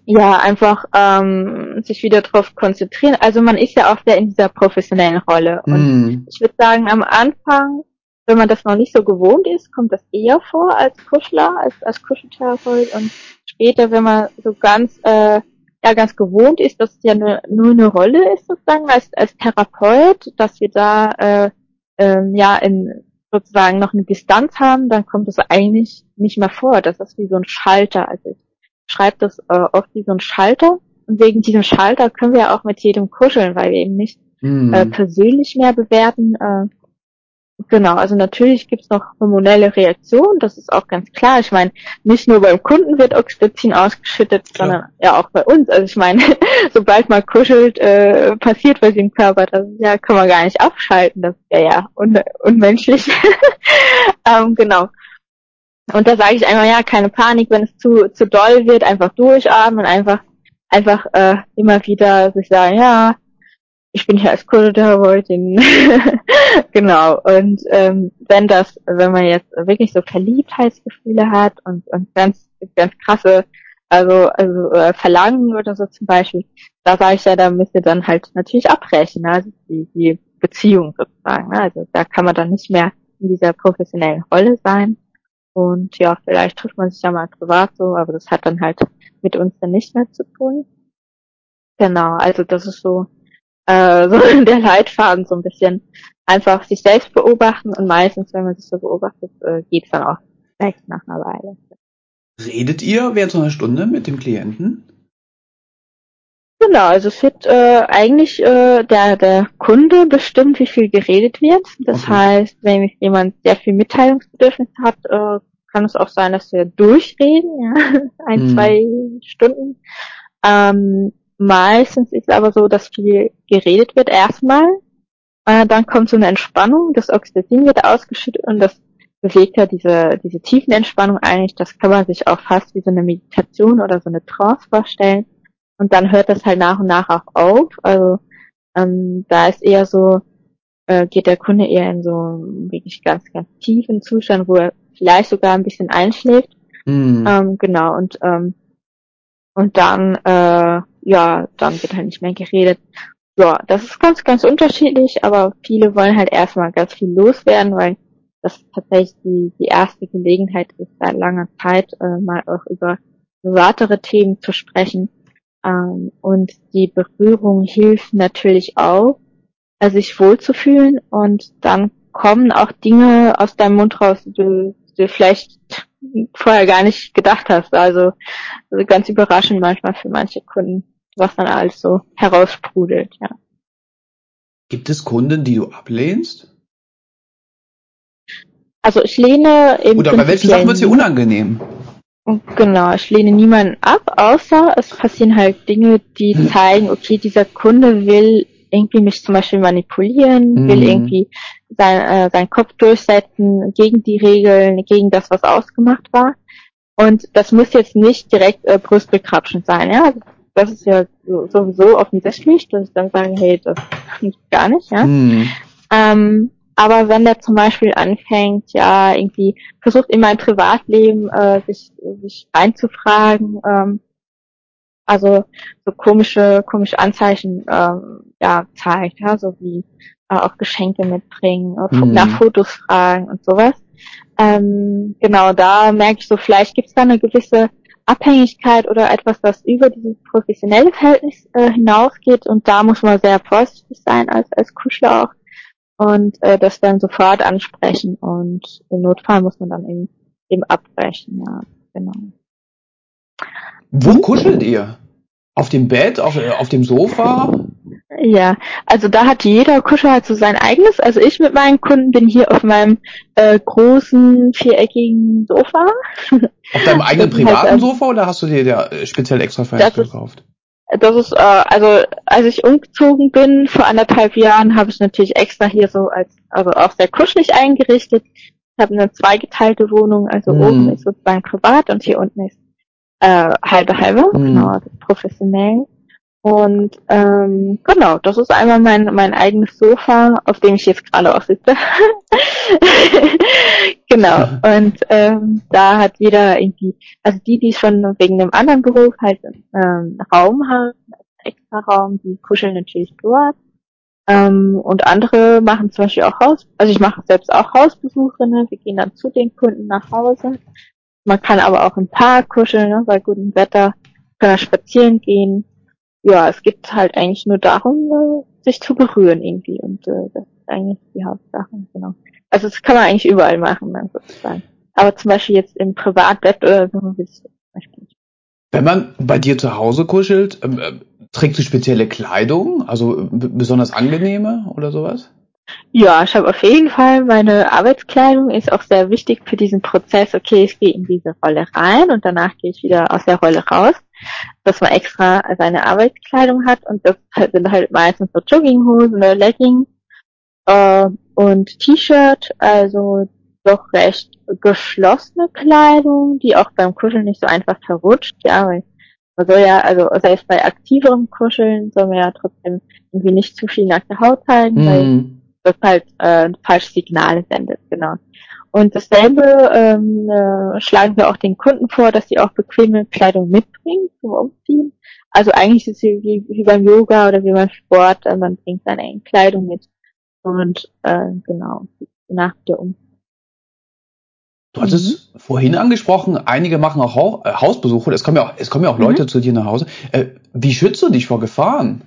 ja, einfach ähm, sich wieder darauf konzentrieren. Also man ist ja auch sehr in dieser professionellen Rolle. Und Hm. ich würde sagen, am Anfang, wenn man das noch nicht so gewohnt ist, kommt das eher vor als Kuschler, als, als Kuscheltherapeut. Und später, wenn man so ganz, äh, ja, ganz gewohnt ist, dass es ja nur, nur eine Rolle ist, sozusagen, als, als Therapeut, dass wir da, äh, ähm, ja, in, sozusagen noch eine Distanz haben, dann kommt es eigentlich nicht mehr vor. Das ist wie so ein Schalter. Also ich schreibe das äh, oft wie so ein Schalter. Und wegen diesem Schalter können wir auch mit jedem kuscheln, weil wir eben nicht Hm. äh, persönlich mehr bewerten. Äh, genau, also natürlich gibt's noch hormonelle Reaktionen, das ist auch ganz klar. Ich meine, nicht nur beim Kunden wird Oxytocin ausgeschüttet, Klar. sondern ja auch bei uns. Also ich meine, sobald man kuschelt, äh, passiert was im Körper. Das ja, kann man gar nicht abschalten. Das wäre ja un unmenschlich. ähm, genau. Und da sage ich einfach, ja, keine Panik, wenn es zu, zu doll wird, einfach durchatmen, einfach, einfach äh, immer wieder sich sagen, ja, ich bin hier als Kuscheltherapeutin. genau. Und ähm, wenn das, wenn man jetzt wirklich so Verliebtheitsgefühle hat und, und ganz, ganz krasse, also, also äh, Verlangen oder so zum Beispiel, da sage ich ja, da müsst ihr dann halt natürlich abbrechen, ne? also die, die Beziehung sozusagen. Ne? Also da kann man dann nicht mehr in dieser professionellen Rolle sein. Und ja, vielleicht trifft man sich ja mal privat so, aber das hat dann halt mit uns dann nicht mehr zu tun. Genau, also das ist so, äh, so der Leitfaden, so ein bisschen einfach sich selbst beobachten und meistens, wenn man sich so beobachtet, äh, geht's dann auch weg nach einer Weile. Redet ihr während so einer Stunde mit dem Klienten? Genau, also es wird äh, eigentlich äh, der, der Kunde bestimmt, wie viel geredet wird. Das Okay. heißt, wenn jemand sehr viel Mitteilungsbedürfnis hat, äh, kann es auch sein, dass wir durchreden, ja, ein, Mhm. zwei Stunden. Ähm, meistens ist es aber so, dass viel geredet wird erstmal. Äh, dann kommt so eine Entspannung, das Oxytocin wird ausgeschüttet und das bewegt ja diese, diese Tiefenentspannung eigentlich. Das kann man sich auch fast wie so eine Meditation oder so eine Trance vorstellen. Und dann hört das halt nach und nach auch auf. Also ähm, da ist eher so, äh, geht der Kunde eher in so einen wirklich ganz, ganz tiefen Zustand, wo er vielleicht sogar ein bisschen einschläft. Hm. Ähm, genau, und ähm, und dann, äh, ja, dann wird halt nicht mehr geredet. Ja, das ist ganz, ganz unterschiedlich, aber viele wollen halt erstmal ganz viel loswerden, weil das tatsächlich die, die erste Gelegenheit ist, seit langer Zeit äh, mal auch über privatere Themen zu sprechen. Ähm, und die Berührung hilft natürlich auch, äh, sich wohlzufühlen und dann kommen auch Dinge aus deinem Mund raus, die du, die du vielleicht vorher gar nicht gedacht hast. Also, also ganz überraschend manchmal für manche Kunden, was dann alles so heraussprudelt, ja. Gibt es Kunden, die du ablehnst? Also ich lehne eben Oder bei welchen Sachen wird es dir unangenehm? Genau, ich lehne niemanden ab, außer es passieren halt Dinge, die Hm. zeigen, okay, dieser Kunde will irgendwie mich zum Beispiel manipulieren, will Mhm. irgendwie sein, äh, seinen Kopf durchsetzen gegen die Regeln, gegen das, was ausgemacht war. Und das muss jetzt nicht direkt äh, Brüstbekrapschen sein, ja. Das ist ja so, sowieso offensichtlich, dass ich dann sage, hey, das geht gar nicht, ja. Hm. Ähm, aber wenn der zum Beispiel anfängt, ja, irgendwie versucht in mein Privatleben äh, sich, sich einzufragen, ähm, also so komische, komische Anzeichen ähm, ja, zeigt, ja, so wie äh, auch Geschenke mitbringen, äh, Mhm. nach Fotos fragen und sowas. Ähm, genau, da merke ich so, vielleicht gibt es da eine gewisse Abhängigkeit oder etwas, das über dieses professionelle Verhältnis äh, hinausgeht und da muss man sehr vorsichtig sein als, als Kuschler auch und äh, das dann sofort ansprechen und im Notfall muss man dann eben, eben abbrechen, ja, genau. Wo kuschelt ihr? Auf dem Bett, auf, äh, auf dem Sofa? Ja, also da hat jeder Kuschel halt so sein eigenes. Also ich mit meinen Kunden bin hier auf meinem äh, großen viereckigen Sofa. Auf deinem eigenen Das ist halt, privaten ähm, Sofa oder hast du dir da äh, speziell extra für Das ist- gekauft? Das ist, äh, also als ich umgezogen bin vor anderthalb Jahren, habe ich natürlich extra hier so als, also auch sehr kuschelig eingerichtet. Ich habe eine zweigeteilte Wohnung, also Mhm. oben ist sozusagen privat und hier unten ist äh, halbe halbe, Mhm. genau, professionell. Und ähm, genau, das ist einmal mein mein eigenes Sofa, auf dem ich jetzt gerade auch sitze. genau. Und ähm, da hat jeder irgendwie, also die, die schon wegen einem anderen Beruf halt ähm, Raum haben, einen extra Raum, die kuscheln natürlich dort. Ähm, und andere machen zum Beispiel auch Haus, also ich mache selbst auch Hausbesuche, ne? wir gehen dann zu den Kunden nach Hause. Man kann aber auch im Park kuscheln, ne? bei gutem Wetter, kann da spazieren gehen. Ja, es geht halt eigentlich nur darum, äh, sich zu berühren irgendwie und äh, das ist eigentlich die Hauptsache, genau. Also das kann man eigentlich überall machen, ne, sozusagen. Aber zum Beispiel jetzt im Privatbett oder so will ich nicht. Wenn man bei dir zu Hause kuschelt, ähm, äh, trägst du spezielle Kleidung, also äh, besonders angenehme oder sowas? Ja, ich habe auf jeden Fall meine Arbeitskleidung ist auch sehr wichtig für diesen Prozess. Okay, ich gehe in diese Rolle rein und danach gehe ich wieder aus der Rolle raus, dass man extra seine Arbeitskleidung hat und das halt- sind halt meistens so Jogginghosen Leggings äh, und T-Shirt, also doch recht geschlossene Kleidung, die auch beim Kuscheln nicht so einfach verrutscht, ja, weil man soll ja, also selbst bei aktiverem Kuscheln soll man ja trotzdem irgendwie nicht zu viel nackte Haut zeigen, weil Mhm. Das halt äh, falsche Signale sendet, genau. Und dasselbe ähm, äh, schlagen wir auch den Kunden vor, dass sie auch bequeme Kleidung mitbringen zum Umziehen. Also eigentlich ist es wie, wie beim Yoga oder wie beim Sport, äh, man bringt seine eigene Kleidung mit. Und äh, genau, nach der Um. Du hattest vorhin angesprochen, einige machen auch äh, Hausbesuche. Es kommen ja auch, es kommen ja auch Mhm. Leute zu dir nach Hause. Äh, wie schützt du dich vor Gefahren?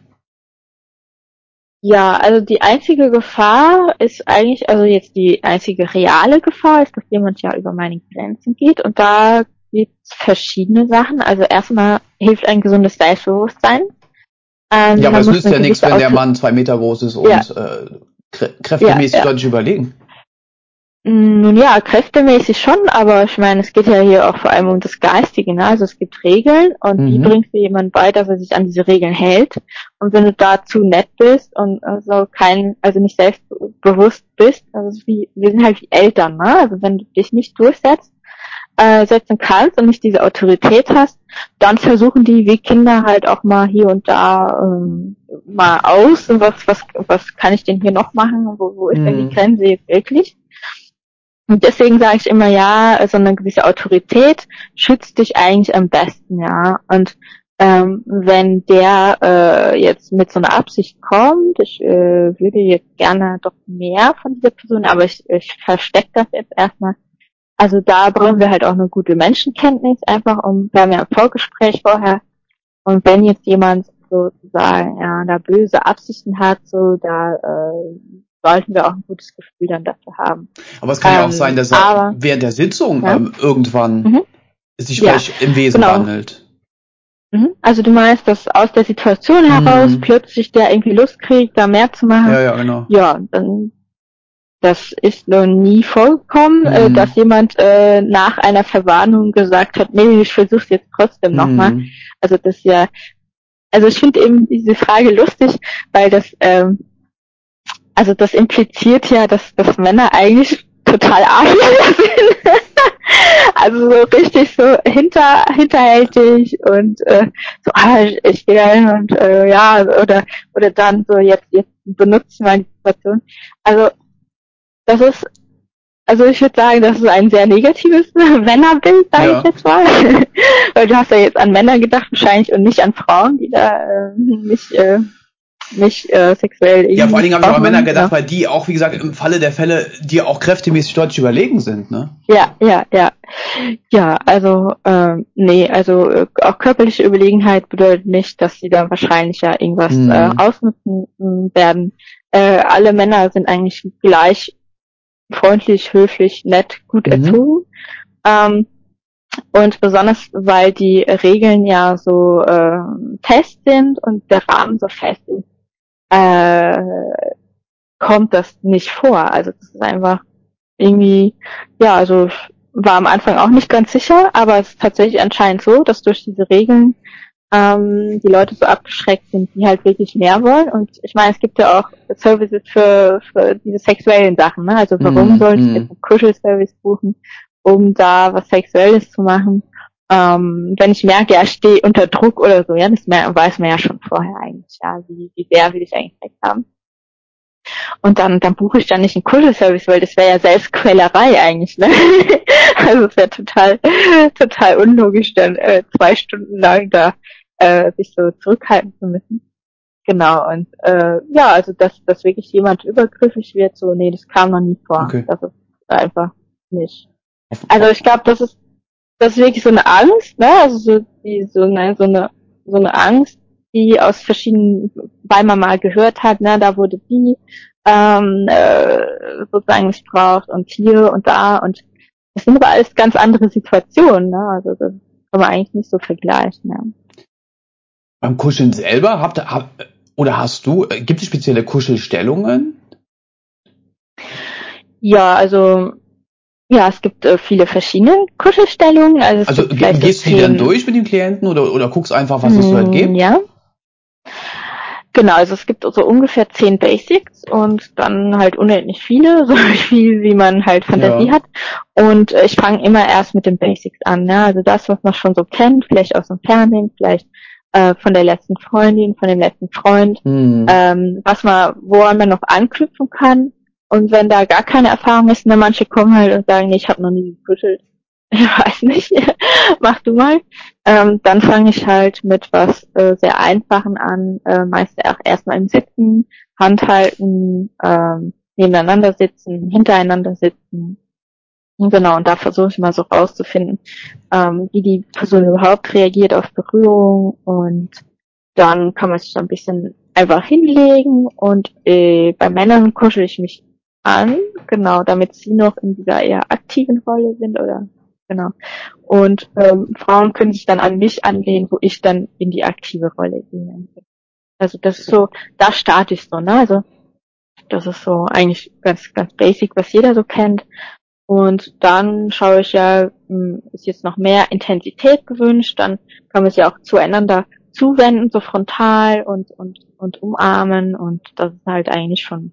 Ja, also die einzige Gefahr ist eigentlich, also jetzt die einzige reale Gefahr ist, dass jemand ja über meine Grenzen geht und da gibt's verschiedene Sachen. Also erstmal hilft ein gesundes Selbstbewusstsein. Ähm, Ja, aber es nützt ja nichts, wenn der Mann zwei Meter groß ist und Ja. äh, krä kräftemäßig Ja, ja. deutlich überlegen. Nun ja, kräftemäßig schon, aber ich meine, es geht ja hier auch vor allem um das Geistige, ne? Also es gibt Regeln und die Mhm. bringst du jemandem bei, dass er sich an diese Regeln hält. Und wenn du da zu nett bist und also kein, also nicht selbstbewusst bist, also wie, wir sind halt wie Eltern, ne? Also wenn du dich nicht durchsetzt, äh, setzen kannst und nicht diese Autorität hast, dann versuchen die wie Kinder halt auch mal hier und da ähm, mal aus, was, was, was kann ich denn hier noch machen, wo, wo ist denn Mhm. die Grenze jetzt wirklich? Und deswegen sage ich immer, ja, so eine gewisse Autorität schützt dich eigentlich am besten, ja. Und ähm, wenn der äh, jetzt mit so einer Absicht kommt, ich äh, würde jetzt gerne doch mehr von dieser Person, aber ich, ich verstecke das jetzt erstmal. Also da brauchen wir halt auch eine gute Menschenkenntnis, einfach um, wir haben ja ein Vorgespräch vorher. Und wenn jetzt jemand sozusagen ja da böse Absichten hat, so da äh, sollten wir auch ein gutes Gefühl dann dafür haben. Aber es kann ja auch Ähm, sein, dass er aber- während der Sitzung Ja. ähm, irgendwann Mhm. sich Ja, vielleicht im Wesen genau. wandelt. Mhm. Also du meinst, dass aus der Situation heraus Mhm. plötzlich der irgendwie Lust kriegt, da mehr zu machen? Ja, ja, genau. Ja, dann das ist noch nie vorgekommen, äh, Mhm. dass jemand äh, nach einer Verwarnung gesagt hat, nee, ich versuch's jetzt trotzdem nochmal. Mhm. Also das ist ja, also ich finde eben diese Frage lustig, weil das, ähm, also das impliziert ja, dass, dass Männer eigentlich total Arschlöcher sind. also so richtig so hinter, hinterhältig und äh, so, ah, ich, ich gehe da hin und äh, ja, oder oder dann so jetzt, jetzt benutzt mal die Situation. Also das ist also ich würde sagen, das ist ein sehr negatives Männerbild, sage ja. ich jetzt mal. Weil du hast ja jetzt an Männer gedacht wahrscheinlich und nicht an Frauen, die da äh, nicht äh, nicht äh, sexuell Ja, vor allen Dingen habe ich auch an Männer gedacht, ja. weil die auch, wie gesagt, im Falle der Fälle dir auch kräftemäßig deutlich überlegen sind, ne? Ja, ja, ja. Ja, also, ähm, nee, also äh, auch körperliche Überlegenheit bedeutet nicht, dass sie dann wahrscheinlich ja irgendwas mhm. äh, ausnutzen äh, werden. Äh, alle Männer sind eigentlich gleich freundlich, höflich, nett, gut mhm. erzogen. Ähm, und besonders, weil die Regeln ja so äh, fest sind und der Rahmen so fest ist, äh, kommt das nicht vor. Also das ist einfach irgendwie, ja, also war am Anfang auch nicht ganz sicher, aber es ist tatsächlich anscheinend so, dass durch diese Regeln ähm, die Leute so abgeschreckt sind, die halt wirklich mehr wollen. Und ich meine, es gibt ja auch Services für, für diese sexuellen Sachen. Ne? Also warum mm, sollte ich jetzt einen Kuschelservice buchen, um da was Sexuelles zu machen? Ähm, wenn ich merke, ja, ich stehe unter Druck oder so, ja, das weiß man ja schon vorher eigentlich, ja, wie, wie sehr will ich eigentlich Sex haben. Und dann, dann buche ich dann nicht einen Kuschelservice, weil das wäre ja Selbstquälerei eigentlich, ne? also es wäre total, total unlogisch, dann äh, zwei Stunden lang da äh, sich so zurückhalten zu müssen. Genau, und äh, ja, also dass, dass wirklich jemand übergriffig wird, so, nee, das kam noch nie vor. Okay. Das ist einfach nicht. Also ich glaube, das ist das ist wirklich so eine Angst, ne? Also so, die, so, eine, so eine, so eine Angst, die aus verschiedenen, weil man mal gehört hat, ne, da wurde die ähm, äh, sozusagen missbraucht und hier und da und das sind aber alles ganz andere Situationen, ne? Also das kann man eigentlich nicht so vergleichen, ja. Beim Kuscheln selber habt ihr, hab, oder hast du, äh, gibt es spezielle Kuschelstellungen? Ja, also ja, es gibt äh, viele verschiedene Kuschelstellungen. Also, also gehst du die dann durch mit den Klienten oder, oder guckst einfach, was es so halt gibt? Ja. Genau, also es gibt so ungefähr zehn Basics und dann halt unendlich viele, so viel wie man halt Fantasie ja. hat. Und äh, ich fange immer erst mit den Basics an. Ne? Also das, was man schon so kennt, vielleicht aus dem Fernsehen, vielleicht äh, von der letzten Freundin, von dem letzten Freund, hm. ähm, was man, woran man noch anknüpfen kann und wenn da gar keine Erfahrung ist, ne, manche kommen halt und sagen, ich habe noch nie gekuschelt. Ich weiß nicht, mach du mal. Ähm, dann fange ich halt mit was äh, sehr Einfachen an, äh, meist auch erstmal im Sitzen, Hand halten, ähm, nebeneinander sitzen, hintereinander sitzen. Genau, und da versuche ich mal so rauszufinden, ähm, wie die Person überhaupt reagiert auf Berührung und dann kann man sich so ein bisschen einfach hinlegen und äh, bei Männern kuschel ich mich an, genau, damit sie noch in dieser eher aktiven Rolle sind oder genau. Und ähm, Frauen können sich dann an mich anlehnen, wo ich dann in die aktive Rolle gehe. Also das ist so, da starte ich so, ne? Also das ist so eigentlich ganz, ganz basic, was jeder so kennt. Und dann schaue ich ja, hm, ist jetzt noch mehr Intensität gewünscht, dann kann man sich ja auch zueinander zuwenden, so frontal und, und, und umarmen und das ist halt eigentlich schon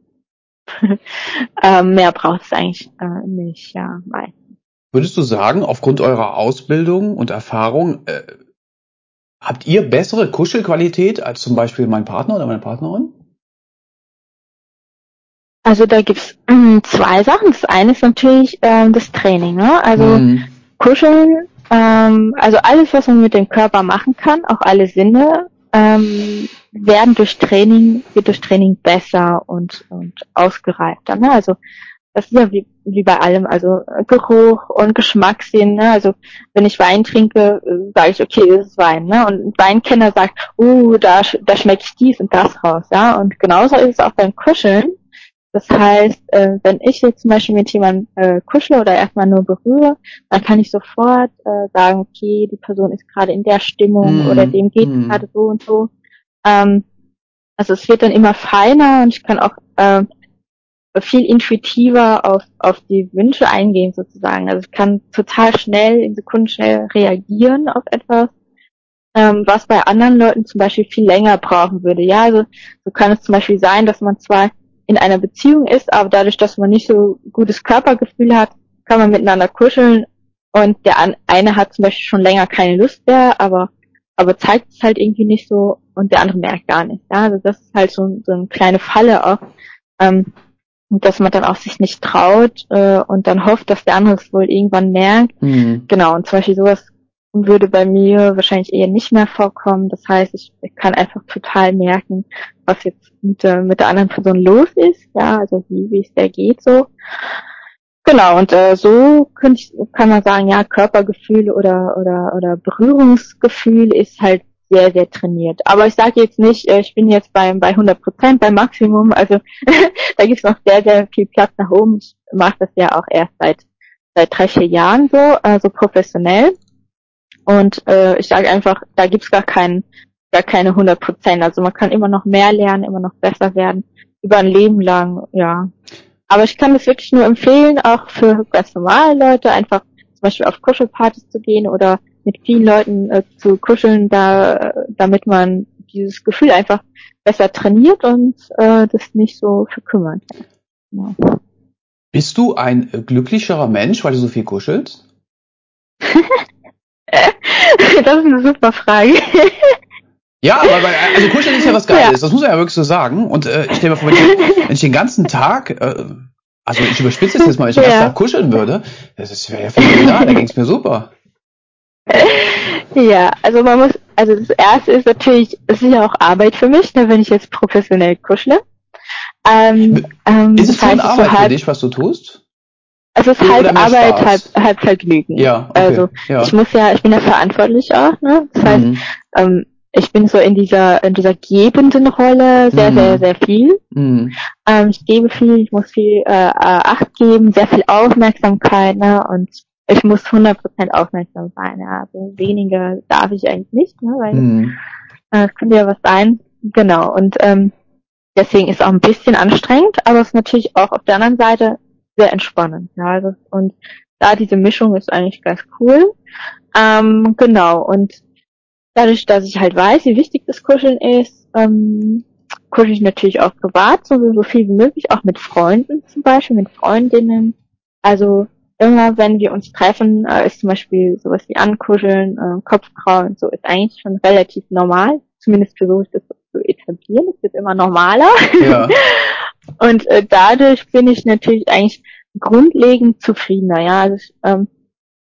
ähm, mehr braucht es eigentlich äh, nicht, ja. Nein. Würdest du sagen, aufgrund eurer Ausbildung und Erfahrung, äh, habt ihr bessere Kuschelqualität als zum Beispiel mein Partner oder meine Partnerin? Also da gibt's äh, zwei Sachen. Das eine ist natürlich äh, das Training. Ne? Also mhm. Kuscheln, ähm, also alles, was man mit dem Körper machen kann, auch alle Sinne, ähm, werden durch Training, wird durch Training besser und, und ausgereifter. Ne? Also das ist ja wie, wie bei allem, also Geruch und Geschmackssinn. Ne? Also wenn ich Wein trinke, sage ich, okay, das ist Wein. Ne? Und ein Weinkenner sagt, uh, da, da schmecke ich dies und das raus. Ja? Und genauso ist es auch beim Kuscheln. Das heißt, äh, wenn ich jetzt zum Beispiel mit jemandem äh, kuschle oder erstmal nur berühre, dann kann ich sofort äh, sagen, okay, die Person ist gerade in der Stimmung mm, oder dem geht mm. gerade so und so. Ähm, also es wird dann immer feiner und ich kann auch äh, viel intuitiver auf, auf die Wünsche eingehen sozusagen. Also ich kann total schnell, in Sekunden schnell reagieren auf etwas, ähm, was bei anderen Leuten zum Beispiel viel länger brauchen würde. Ja, also so kann es zum Beispiel sein, dass man zwar in einer Beziehung ist, aber dadurch, dass man nicht so gutes Körpergefühl hat, kann man miteinander kuscheln und der eine hat zum Beispiel schon länger keine Lust mehr, aber aber zeigt es halt irgendwie nicht so und der andere merkt gar nicht. Ja? Also das ist halt so, so eine kleine Falle auch. Ähm, dass man dann auch sich nicht traut äh, und dann hofft, dass der andere es wohl irgendwann merkt. Mhm. Genau, und zum Beispiel sowas würde bei mir wahrscheinlich eher nicht mehr vorkommen. Das heißt, ich, kann einfach total merken, was jetzt mit, äh, mit der anderen Person los ist, ja, also wie, wie es der geht so. Genau, und äh, so könnte ich, kann man sagen, ja, Körpergefühl oder, oder, oder Berührungsgefühl ist halt sehr, sehr trainiert. Aber ich sage jetzt nicht, äh, ich bin jetzt bei, bei 100 Prozent, beim Maximum. Also da gibt es noch sehr, sehr viel Platz nach oben. Ich mache das ja auch erst seit, seit drei, vier Jahren so, also professionell. Und äh, ich sage einfach, da gibt's gar keinen, gar keine 100 Prozent. Also man kann immer noch mehr lernen, immer noch besser werden, über ein Leben lang, ja. Aber ich kann das wirklich nur empfehlen, auch für ganz normale Leute, einfach zum Beispiel auf Kuschelpartys zu gehen oder mit vielen Leuten äh, zu kuscheln, da, damit man dieses Gefühl einfach besser trainiert und äh, das nicht so verkümmert. Ja. Bist du ein glücklicherer Mensch, weil du so viel kuschelst? das ist eine super Frage. Ja, aber weil, also kuscheln ist ja was Geiles, ja. das muss man ja wirklich so sagen. Und äh, ich stelle mir vor, wenn ich, wenn ich den ganzen Tag, äh, also ich überspitze es jetzt mal, wenn ich den ganzen Tag kuscheln würde, das wäre ja phänomenal, da ging's mir super. Ja, also man muss, also das erste ist natürlich, es ist ja auch Arbeit für mich, ne, wenn ich jetzt professionell kuschle. Ähm, ähm, ist es schon Arbeit so halb, für dich, was du tust? Also es ist halb Arbeit, halb, halb Vergnügen. Ja, okay, also ja. ich muss ja, ich bin ja verantwortlich auch, ne? Das heißt, mhm. ähm, ich bin so in dieser in dieser gebenden Rolle sehr mhm. sehr sehr viel. Mhm. Ähm, ich gebe viel, ich muss viel äh, Acht geben, sehr viel Aufmerksamkeit, ne? Und ich muss 100% aufmerksam sein. Ja. Also weniger darf ich eigentlich nicht, ne? Weil mhm. äh, es könnte ja was sein. Genau. Und ähm, deswegen ist es auch ein bisschen anstrengend, aber es ist natürlich auch auf der anderen Seite sehr entspannend. Ja, also, und da diese Mischung ist eigentlich ganz cool. Ähm, genau, und dadurch, dass ich halt weiß, wie wichtig das Kuscheln ist, ähm, kuschel ich natürlich auch privat, so, so viel wie möglich, auch mit Freunden zum Beispiel, mit Freundinnen. Also immer wenn wir uns treffen, äh, ist zum Beispiel sowas wie Ankuscheln, äh, Kopfkrauen, so ist eigentlich schon relativ normal. Zumindest versuche ich das zu etablieren. Es wird immer normaler. Ja. Und äh, dadurch bin ich natürlich eigentlich grundlegend zufriedener. Ja, also ich, ähm,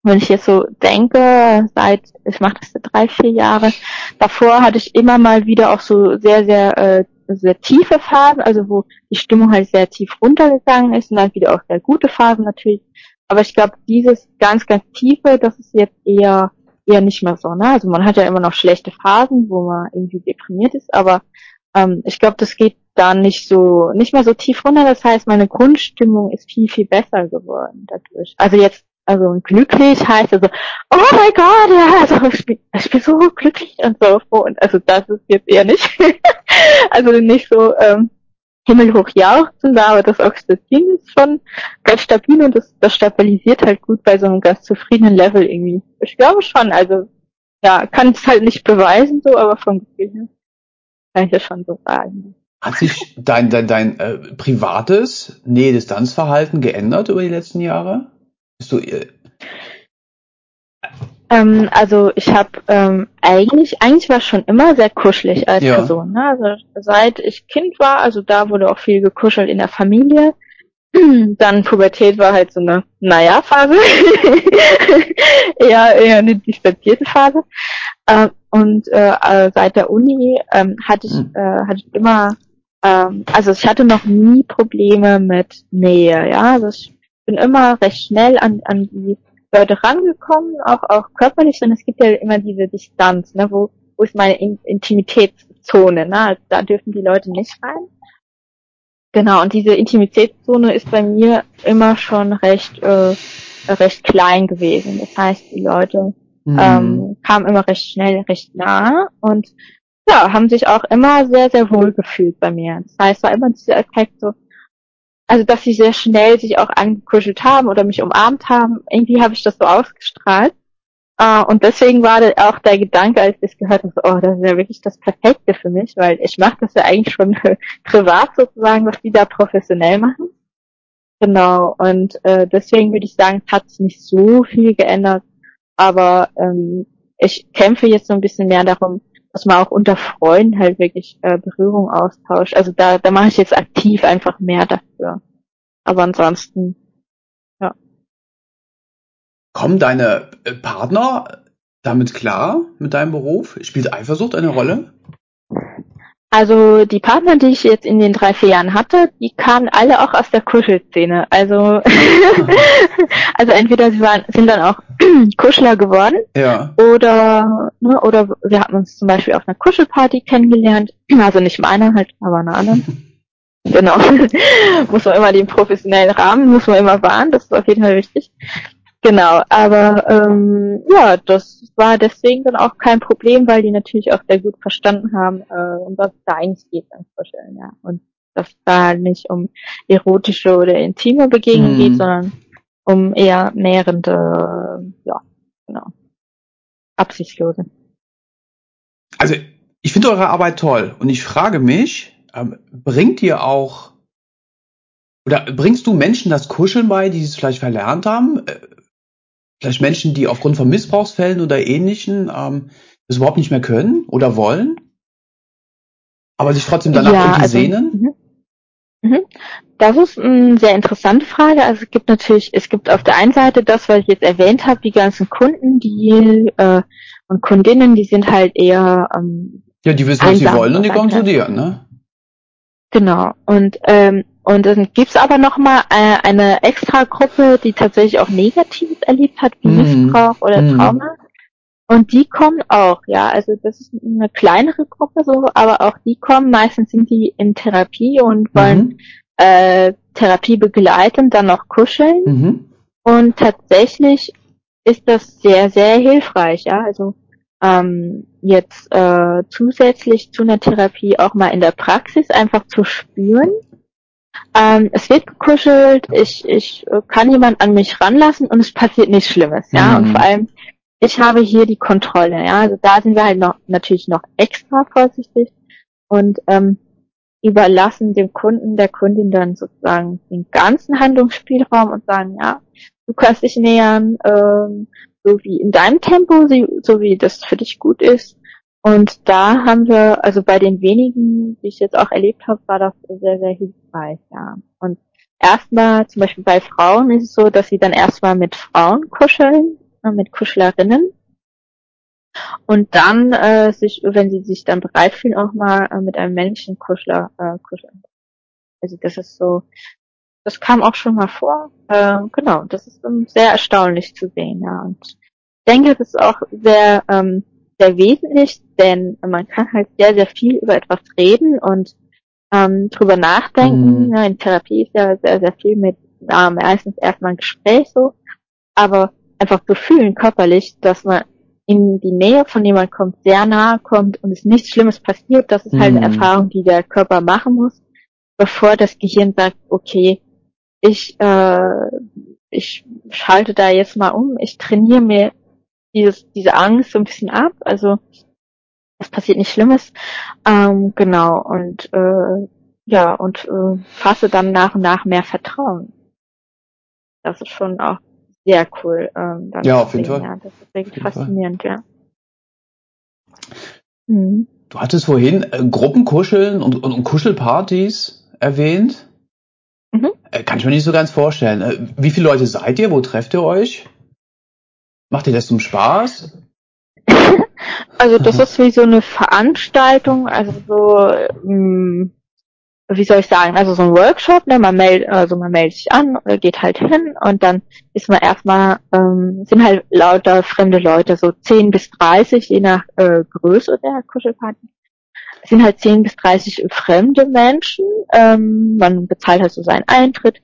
wenn ich jetzt so denke, seit ich mache das seit drei, vier Jahre, davor hatte ich immer mal wieder auch so sehr, sehr äh, sehr tiefe Phasen, also wo die Stimmung halt sehr tief runtergegangen ist und dann wieder auch sehr gute Phasen natürlich. Aber ich glaube, dieses ganz, ganz tiefe, das ist jetzt eher eher nicht mehr so. Ne? Also man hat ja immer noch schlechte Phasen, wo man irgendwie deprimiert ist, aber ähm, ich glaube, das geht dann nicht so, nicht mehr so tief runter. Das heißt, meine Grundstimmung ist viel, viel besser geworden dadurch. Also jetzt, also glücklich heißt also, oh mein Gott, ja, also ich bin, ich bin so glücklich und so. Und also das ist jetzt eher nicht. also nicht so ähm, himmelhoch jauchzen, aber das Oxytocin ist schon ganz stabil und das, das stabilisiert halt gut bei so einem ganz zufriedenen Level irgendwie. Ich glaube schon, also ja, kann es halt nicht beweisen so, aber vom Gefühl her kann ich das schon so sagen. Hat sich dein, dein, dein äh, privates Nähe-Distanz-Verhalten geändert über die letzten Jahre? Bist du äh, ähm, also ich habe ähm, eigentlich, eigentlich war schon immer sehr kuschelig als ja. Person. Ne? Also seit ich Kind war, also da wurde auch viel gekuschelt in der Familie. Dann Pubertät war halt so eine Naja-Phase. eher, eher eine distanzierte Phase. Ähm, und äh, äh, seit der Uni ähm, hatte ich, hm. äh, hatte ich immer, ähm, also ich hatte noch nie Probleme mit Nähe, ja. Also ich bin immer recht schnell an, an die Leute rangekommen, auch, auch körperlich, sondern es gibt ja immer diese Distanz, ne, wo, wo ist meine In Intimitätszone, ne, also da dürfen die Leute nicht rein. Genau, und diese Intimitätszone ist bei mir immer schon recht, äh, recht klein gewesen. Das heißt, die Leute mhm. ähm, kamen immer recht schnell, recht nah und ja, haben sich auch immer sehr, sehr wohl gefühlt bei mir. Das heißt, war immer dieser Effekt so, also dass sie sehr schnell sich auch angekuschelt haben oder mich umarmt haben. Irgendwie habe ich das so ausgestrahlt. Uh, und deswegen war das auch der Gedanke, als ich gehört habe, so, oh, das ist ja wirklich das Perfekte für mich, weil ich mache das ja eigentlich schon privat sozusagen, was die da professionell machen. Genau, und äh, deswegen würde ich sagen, es hat sich nicht so viel geändert, aber ähm, ich kämpfe jetzt so ein bisschen mehr darum, dass man auch unter Freunden halt wirklich äh, Berührung austauscht. Also da, da mache ich jetzt aktiv einfach mehr dafür. Aber ansonsten, ja. Kommen deine äh, Partner damit klar, mit deinem Beruf? Spielt Eifersucht eine Rolle? Also die Partner, die ich jetzt in den drei, vier Jahren hatte, die kamen alle auch aus der Kuschelszene. Also, also entweder sie waren, sind dann auch Kuschler geworden Ja. oder, ne, oder wir hatten uns zum Beispiel auf einer Kuschelparty kennengelernt. Also nicht meiner halt, aber einer anderen. Genau. muss man immer den professionellen Rahmen, muss man immer wahren, das ist auf jeden Fall wichtig. Genau, aber ähm, ja, das war deswegen dann auch kein Problem, weil die natürlich auch sehr gut verstanden haben, äh, um was da eigentlich geht beim Kuscheln, ja. Und dass da nicht um erotische oder intime Begegnungen Mhm. geht, sondern um eher nährende, ja, genau, absichtslose. Also, ich finde eure Arbeit toll und ich frage mich, ähm, bringt ihr auch oder bringst du Menschen das Kuscheln bei, die es vielleicht verlernt haben? Vielleicht Menschen, die aufgrund von Missbrauchsfällen oder ähnlichen ähm, das überhaupt nicht mehr können oder wollen, aber sich trotzdem danach irgendwie also, sehnen? mhm. Mhm. Das ist eine sehr interessante Frage. Also es gibt natürlich, es gibt auf der einen Seite das, was ich jetzt erwähnt habe, die ganzen Kunden, die äh, und Kundinnen, die sind halt eher ähm, Ja, die wissen, was sie wollen und die kommen zu dir, ne? Genau. Und ähm, und dann gibt's aber noch mal äh, eine extra Gruppe, die tatsächlich auch Negatives erlebt hat, wie Mhm. Missbrauch oder Mhm. Trauma. Und die kommen auch, ja. Also das ist eine kleinere Gruppe so, aber auch die kommen. Meistens sind die in Therapie und wollen Mhm. äh, Therapie begleiten, dann noch kuscheln. Mhm. Und tatsächlich ist das sehr, sehr hilfreich, ja. Also ähm, jetzt äh, zusätzlich zu einer Therapie auch mal in der Praxis einfach zu spüren. Ähm, es wird gekuschelt, ich, ich äh, kann jemand an mich ranlassen und es passiert nichts Schlimmes, ja. Mhm. Und vor allem, ich habe hier die Kontrolle, ja. Also da sind wir halt noch natürlich noch extra vorsichtig und ähm, überlassen dem Kunden, der Kundin dann sozusagen den ganzen Handlungsspielraum und sagen, ja, du kannst dich nähern, ähm, so wie in deinem Tempo, so wie das für dich gut ist. Und da haben wir, also bei den wenigen, die ich jetzt auch erlebt habe, war das sehr, sehr hilfreich, ja. Und erstmal, zum Beispiel bei Frauen ist es so, dass sie dann erstmal mit Frauen kuscheln, äh, mit Kuschlerinnen. Und dann äh, sich, wenn sie sich dann bereit fühlen, auch mal äh, mit einem männlichen Kuschler äh, kuscheln. Also das ist so, das kam auch schon mal vor. Äh, genau, das ist ähm, sehr erstaunlich zu sehen, ja. Und ich denke, das ist auch sehr, ähm, sehr wesentlich, denn man kann halt sehr, sehr viel über etwas reden und ähm, drüber nachdenken. Mhm. Ja, in Therapie ist ja sehr, sehr viel mit, ja, meistens erstmal ein Gespräch so, aber einfach zu fühlen körperlich, dass man in die Nähe von jemand kommt, sehr nahe kommt und es nichts Schlimmes passiert, das ist halt eine Mhm. Erfahrung, die der Körper machen muss, bevor das Gehirn sagt, okay, ich, äh, ich schalte da jetzt mal um, ich trainiere mir dieses, diese Angst so ein bisschen ab, also es passiert nichts Schlimmes, ähm, genau, und äh, ja, und äh, fasse dann nach und nach mehr Vertrauen. Das ist schon auch sehr cool. Ähm, dann Ja, auf jeden Fall. Ja, das ist wirklich jeden Fall. faszinierend, ja. Mhm. Du hattest vorhin äh, Gruppenkuscheln und, und, und Kuschelpartys erwähnt. Mhm. Äh, kann ich mir nicht so ganz vorstellen. Äh, wie viele Leute seid ihr? Wo trefft ihr euch? Macht ihr das zum Spaß? Also das ist wie so eine Veranstaltung, also so, ähm, wie soll ich sagen, also so ein Workshop, ne, man meldet, also man meldet sich an geht halt hin und dann ist man erstmal, ähm, sind halt lauter fremde Leute, so 10 bis 30, je nach äh, Größe der Kuschelparty. Sind halt 10 bis 30 fremde Menschen, ähm, man bezahlt halt so seinen Eintritt,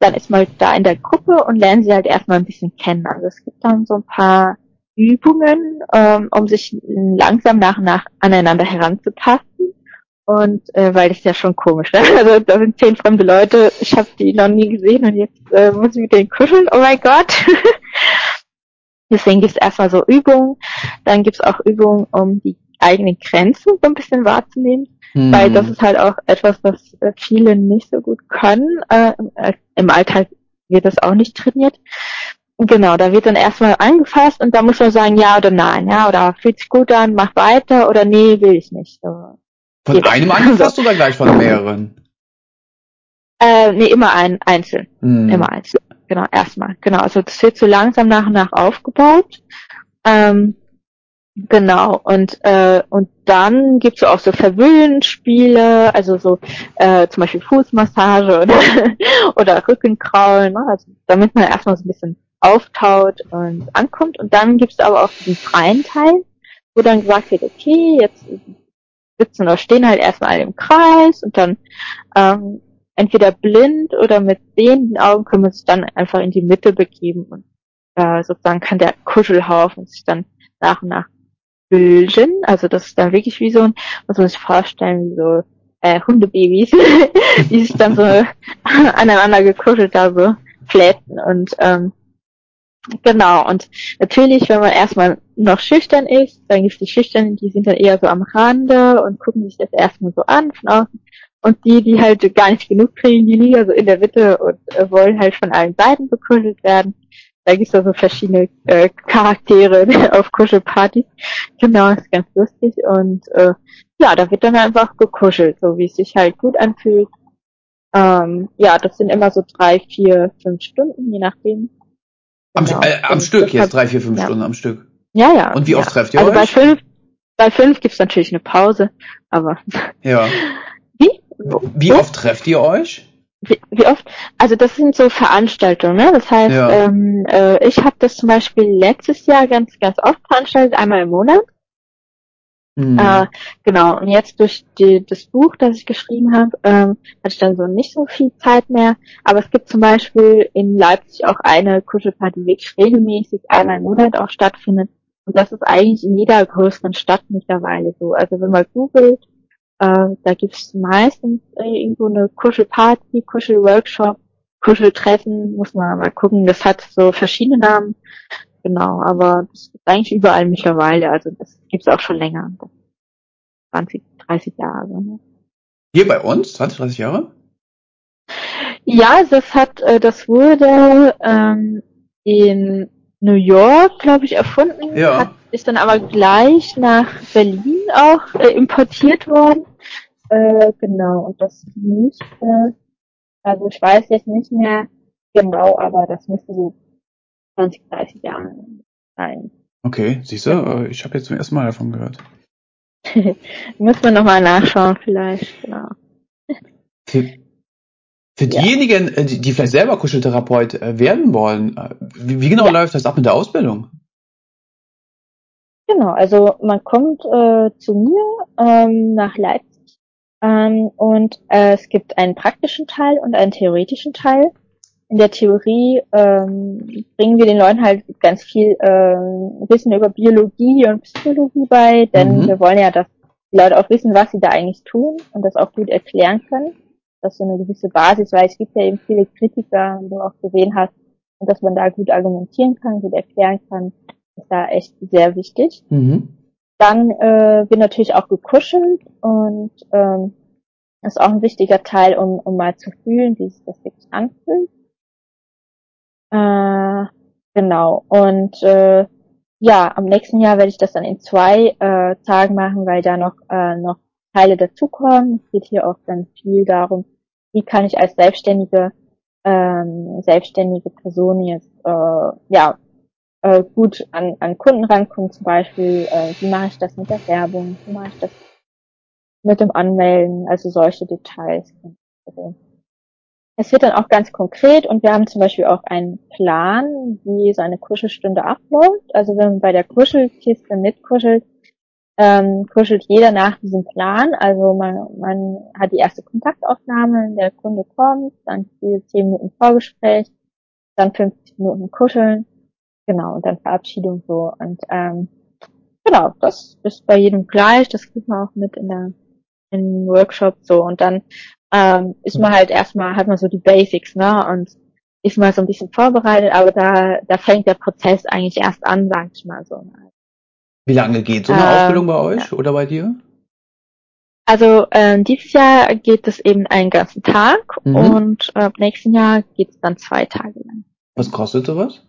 dann ist man da in der Gruppe und lernen sie halt erstmal ein bisschen kennen. Also es gibt dann so ein paar Übungen, ähm, um sich langsam nach und nach aneinander heranzutasten. Und äh, weil das ist ja schon komisch, ne? Also da sind zehn fremde Leute, ich habe die noch nie gesehen und jetzt äh, muss ich mit denen kuscheln, oh mein Gott. Deswegen gibt's erstmal so Übungen, dann gibt's auch Übungen, um die eigenen Grenzen so ein bisschen wahrzunehmen Hm. weil das ist halt auch etwas, was äh, viele nicht so gut können. Äh, Im Alltag wird das auch nicht trainiert. Genau, da wird dann erstmal angefasst und da muss man sagen ja oder nein, ja, oder fühlt sich gut an, mach weiter oder nee, will ich nicht. So. Von jeder. einem angefasst oder gleich von mehreren? Äh, nee, immer ein, einzeln. Hm. Immer einzeln. Genau, erstmal. Genau. Also das wird so langsam nach und nach aufgebaut. Ähm, genau. Und äh, und dann gibt's auch so Verwöhnspiele, also so äh, zum Beispiel Fußmassage oder, oder Rückenkraulen, ne? also damit man erstmal so ein bisschen auftaut und ankommt. Und dann gibt's aber auch diesen freien Teil, wo dann gesagt wird, okay, jetzt sitzen oder stehen halt erstmal alle im Kreis und dann ähm, entweder blind oder mit sehenden Augen können wir uns dann einfach in die Mitte begeben und äh, sozusagen kann der Kuschelhaufen sich dann nach und nach bilden. Also das ist dann wirklich wie so ein, muss man sich vorstellen, wie so äh, Hundebabys, die sich dann so aneinander gekuschelt da so fläten und ähm, Genau, und natürlich, wenn man erstmal noch schüchtern ist, dann gibt es die Schüchternen, die sind dann eher so am Rande und gucken sich das erstmal so an von außen. Und die, die halt gar nicht genug kriegen, die liegen so in der Mitte und äh, wollen halt von allen Seiten bekuschelt werden. Da gibt es also verschiedene äh, Charaktere auf Kuschelpartys. Genau, ist ganz lustig. Und äh, ja, da wird dann einfach gekuschelt, so wie es sich halt gut anfühlt. Ähm, ja, das sind immer so drei, vier, fünf Stunden, je nachdem. Am, Genau. äh, am Stück jetzt drei, vier, fünf ja. Stunden am Stück. Ja, ja. Und wie oft ja. trefft ihr also bei euch? fünf, bei fünf gibt's natürlich eine Pause, aber Ja. wie? Wie oft trefft ihr euch? Wie, wie oft? Also das sind so Veranstaltungen, ne? Das heißt, Ja. ähm, äh, ich habe das zum Beispiel letztes Jahr ganz, ganz oft veranstaltet, einmal im Monat. Hm. Äh, genau. Und jetzt durch die, das Buch, das ich geschrieben habe, ähm, hatte ich dann so nicht so viel Zeit mehr. Aber es gibt zum Beispiel in Leipzig auch eine Kuschelparty, die wirklich regelmäßig einmal im Monat auch stattfindet. Und das ist eigentlich in jeder größeren Stadt mittlerweile so. Also wenn man googelt, äh, da gibt's meistens äh, irgendwo eine Kuschelparty, Kuschelworkshop, Kuscheltreffen, muss man mal gucken. Das hat so verschiedene Namen. Genau, aber das ist eigentlich überall mittlerweile. Also das gibt's auch schon länger. 20, 30 Jahre. Ne? Hier bei uns? 20, 30 Jahre? Ja, das hat, äh, das wurde ähm, in New York, glaube ich, erfunden. Ja. Hat, ist dann aber gleich nach Berlin auch äh, importiert worden. Äh, genau, und das müsste, also ich weiß jetzt nicht mehr genau, aber das müsste so 20, 30 Jahre sein. Okay, siehst du, äh, ich habe jetzt zum ersten Mal davon gehört. Muss man nochmal nachschauen vielleicht, genau. Für, für Ja. diejenigen, äh, die, die vielleicht selber Kuscheltherapeut äh, werden wollen, wie, wie genau Ja. läuft das ab mit der Ausbildung? Genau, also man kommt äh, zu mir ähm, nach Leipzig ähm, und äh, es gibt einen praktischen Teil und einen theoretischen Teil. In der Theorie ähm, bringen wir den Leuten halt ganz viel ähm, Wissen über Biologie und Psychologie bei, denn Mhm. wir wollen ja, dass die Leute auch wissen, was sie da eigentlich tun und das auch gut erklären können. Das ist so eine gewisse Basis, weil es gibt ja eben viele Kritiker, wie du auch gesehen hast, und dass man da gut argumentieren kann, gut erklären kann, ist da echt sehr wichtig. Mhm. Dann äh, wird natürlich auch gekuschelt und ähm, ist auch ein wichtiger Teil, um, um mal zu fühlen, wie sich das wirklich anfühlt. Äh, genau. Und äh, ja, am nächsten Jahr werde ich das dann in zwei äh, Tagen machen, weil da noch äh, noch Teile dazukommen. Es geht hier auch dann viel darum, wie kann ich als selbstständige ähm, selbstständige Person jetzt äh, ja äh, gut an, an Kunden rankommen, zum Beispiel, äh, wie mache ich das mit der Werbung, wie mache ich das mit dem Anmelden, also solche Details. Also, es wird dann auch ganz konkret und wir haben zum Beispiel auch einen Plan, wie so eine Kuschelstunde abläuft. Also wenn man bei der Kuschelkiste mitkuschelt, ähm, kuschelt jeder nach diesem Plan. Also man, man hat die erste Kontaktaufnahme, der Kunde kommt, dann 10 Minuten Vorgespräch, dann 50 Minuten kuscheln, genau, und dann Verabschiedung so. Und ähm, genau, das ist bei jedem gleich, das kriegt man auch mit in der in Workshop so und dann ähm, ist man halt erstmal, hat man so die Basics, ne? Und ist mal so ein bisschen vorbereitet, aber da, da fängt der Prozess eigentlich erst an, sag ich mal so. Wie lange geht so eine Ähm, Ausbildung bei euch oder bei dir? Also ähm, dieses Jahr geht es eben einen ganzen Tag Mhm. und ab nächsten Jahr geht es dann zwei Tage lang. Was kostet sowas?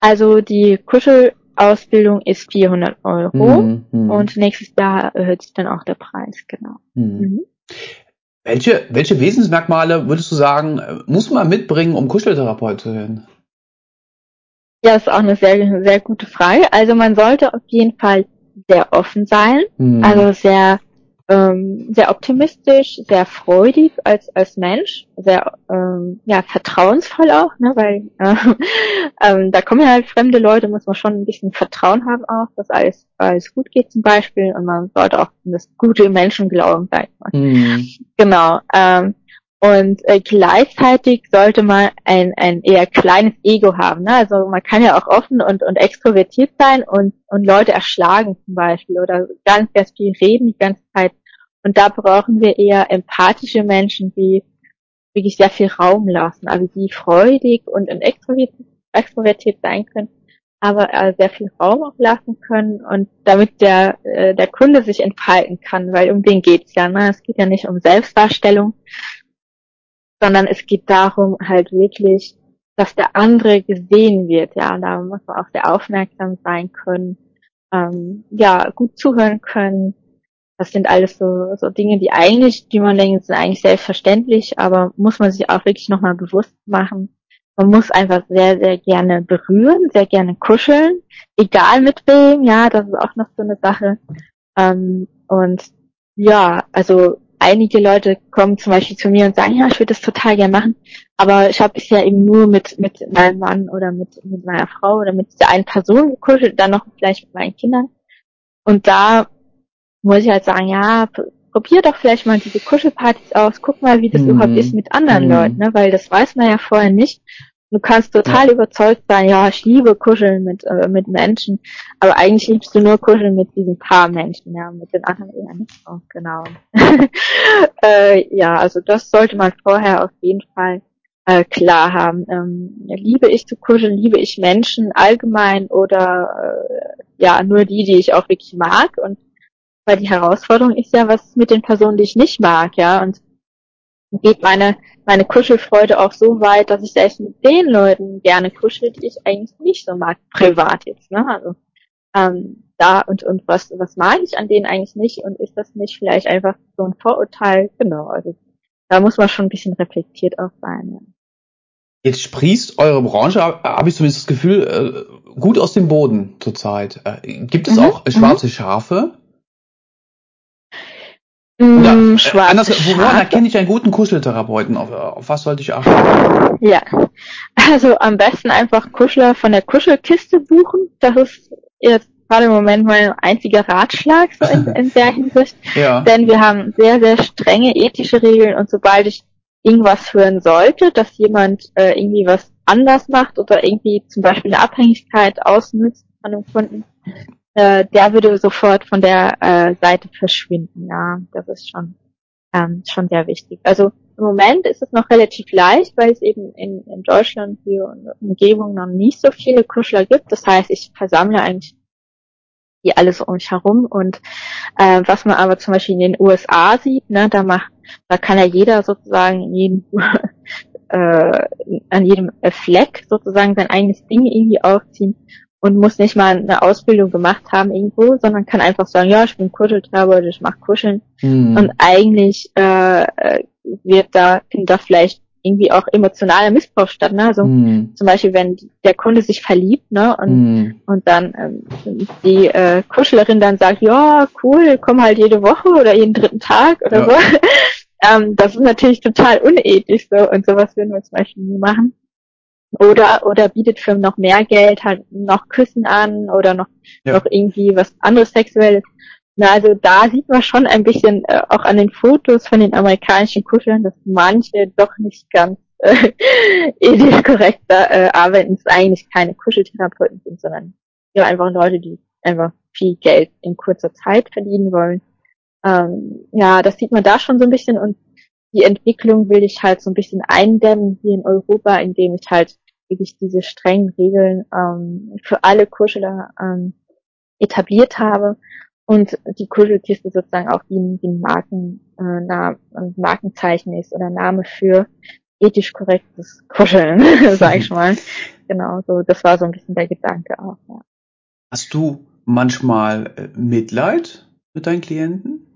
Also die Kuschelausbildung ist 400 Euro Mhm, mhm, und nächstes Jahr erhöht sich dann auch der Preis, genau. mhm. Mhm. Welche, welche Wesensmerkmale würdest du sagen, muss man mitbringen, um Kuscheltherapeut zu werden? Ja, ist auch eine sehr, sehr gute Frage. Also man sollte auf jeden Fall sehr offen sein, Hm. also sehr, ähm, sehr optimistisch, sehr freudig als, als Mensch, sehr ähm, ja, vertrauensvoll auch, ne, weil äh, ähm, da kommen ja halt fremde Leute, muss man schon ein bisschen Vertrauen haben auch, dass alles, alles gut geht zum Beispiel und man sollte auch an das Gute Menschen glauben, sag ich mal. Hm. Genau. Ähm, und äh, gleichzeitig sollte man ein, ein eher kleines Ego haben. Ne? Also man kann ja auch offen und, und extrovertiert sein und, und Leute erschlagen zum Beispiel oder ganz, ganz viel reden die ganze Zeit. Und da brauchen wir eher empathische Menschen, die wirklich sehr viel Raum lassen, also die freudig und, und extrovertiert, extrovertiert sein können, aber äh, sehr viel Raum auch lassen können und damit der, äh, der Kunde sich entfalten kann, weil um den geht's ja. Ne? Es geht ja nicht um Selbstdarstellung, sondern es geht darum, halt wirklich, dass der andere gesehen wird. Ja, da muss man auch sehr aufmerksam sein können, ähm, ja, gut zuhören können. Das sind alles so, so Dinge, die eigentlich, die man denkt, sind eigentlich selbstverständlich, aber muss man sich auch wirklich nochmal bewusst machen. Man muss einfach sehr, sehr gerne berühren, sehr gerne kuscheln, egal mit wem, ja, das ist auch noch so eine Sache. Ähm, und ja, also einige Leute kommen zum Beispiel zu mir und sagen, ja, ich würde das total gerne machen, aber ich habe bisher eben nur mit mit meinem Mann oder mit mit meiner Frau oder mit der einen Person gekuschelt, dann noch vielleicht mit meinen Kindern. Und da muss ich halt sagen, ja, probier doch vielleicht mal diese Kuschelpartys aus, guck mal, wie das Mhm. überhaupt ist mit anderen Mhm. Leuten, ne? weil das weiß man ja vorher nicht. Du kannst total überzeugt sein, ja, ich liebe Kuscheln mit, äh, mit Menschen, aber eigentlich liebst du nur Kuscheln mit diesen paar Menschen, ja, mit den anderen eher nicht so, genau. äh, ja, also das sollte man vorher auf jeden Fall äh, klar haben. Ähm, liebe ich zu kuscheln, liebe ich Menschen allgemein oder äh, ja, nur die, die ich auch wirklich mag und weil die Herausforderung ist ja, was ist mit den Personen, die ich nicht mag, ja, und geht meine, meine Kuschelfreude auch so weit, dass ich selbst mit den Leuten gerne kuschel, die ich eigentlich nicht so mag, privat jetzt, ne, also, ähm, da und, und was, was mag ich an denen eigentlich nicht und ist das nicht vielleicht einfach so ein Vorurteil, genau, also, da muss man schon ein bisschen reflektiert auch sein, ja. Jetzt sprießt eure Branche, habe ich zumindest das Gefühl, äh, gut aus dem Boden zurzeit. Äh, Gibt es Mhm, auch schwarze Schafe? Mm, Oder äh, schwarze anders, woran erkenne ich einen guten Kuscheltherapeuten? Auf, auf was sollte ich achten? Ja, also am besten einfach Kuschler von der Kuschelkiste buchen. Das ist jetzt gerade im Moment mein einziger Ratschlag so in, in der Hinsicht. Ja. Denn wir haben sehr, sehr strenge ethische Regeln und sobald ich irgendwas hören sollte, dass jemand äh, irgendwie was anders macht oder irgendwie zum Beispiel eine Abhängigkeit ausnutzt von einem Kunden, äh, der würde sofort von der äh, Seite verschwinden. Ja, das ist schon ähm, schon sehr wichtig. Also im Moment ist es noch relativ leicht, weil es eben in, in Deutschland hier der Umgebung noch nicht so viele Kuschler gibt. Das heißt, ich versammle eigentlich die alles um mich herum und äh, was man aber zum Beispiel in den USA sieht, ne, da macht, da kann ja jeder sozusagen in jedem, äh, an jedem Fleck sozusagen sein eigenes Ding irgendwie aufziehen und muss nicht mal eine Ausbildung gemacht haben irgendwo, sondern kann einfach sagen, ja, ich bin Kuscheltraber, ich mache Kuscheln Hm. und eigentlich äh, wird da, findet da vielleicht irgendwie auch emotionaler Missbrauch statt. Ne? Also Hm. zum Beispiel, wenn der Kunde sich verliebt, ne, und, Hm. und dann ähm, die äh, Kuschlerin dann sagt, ja, cool, komm halt jede Woche oder jeden dritten Tag oder Ja. so. ähm, das ist natürlich total unethisch so und sowas würden wir zum Beispiel nie machen. Oder oder bietet für noch mehr Geld halt noch Küssen an oder noch Ja. noch irgendwie was anderes Sexuelles. Na, also da sieht man schon ein bisschen äh, auch an den Fotos von den amerikanischen Kuscheln, dass manche doch nicht ganz äh, ethisch korrekt da äh, arbeiten, es eigentlich keine Kuscheltherapeuten sind, sondern ja einfach Leute, die einfach viel Geld in kurzer Zeit verdienen wollen. Ähm, ja, das sieht man da schon so ein bisschen und die Entwicklung will ich halt so ein bisschen eindämmen hier in Europa, indem ich halt wirklich diese strengen Regeln ähm, für alle Kuscheler ähm, etabliert habe und die Kuschelkiste sozusagen auch wie wie ein Marken, äh, Na, ein Markenzeichen ist oder Name für ethisch korrektes Kuscheln, sag ich mal. Genau, so das war so ein bisschen der Gedanke auch. Ja. Hast du manchmal äh, Mitleid mit deinen Klienten?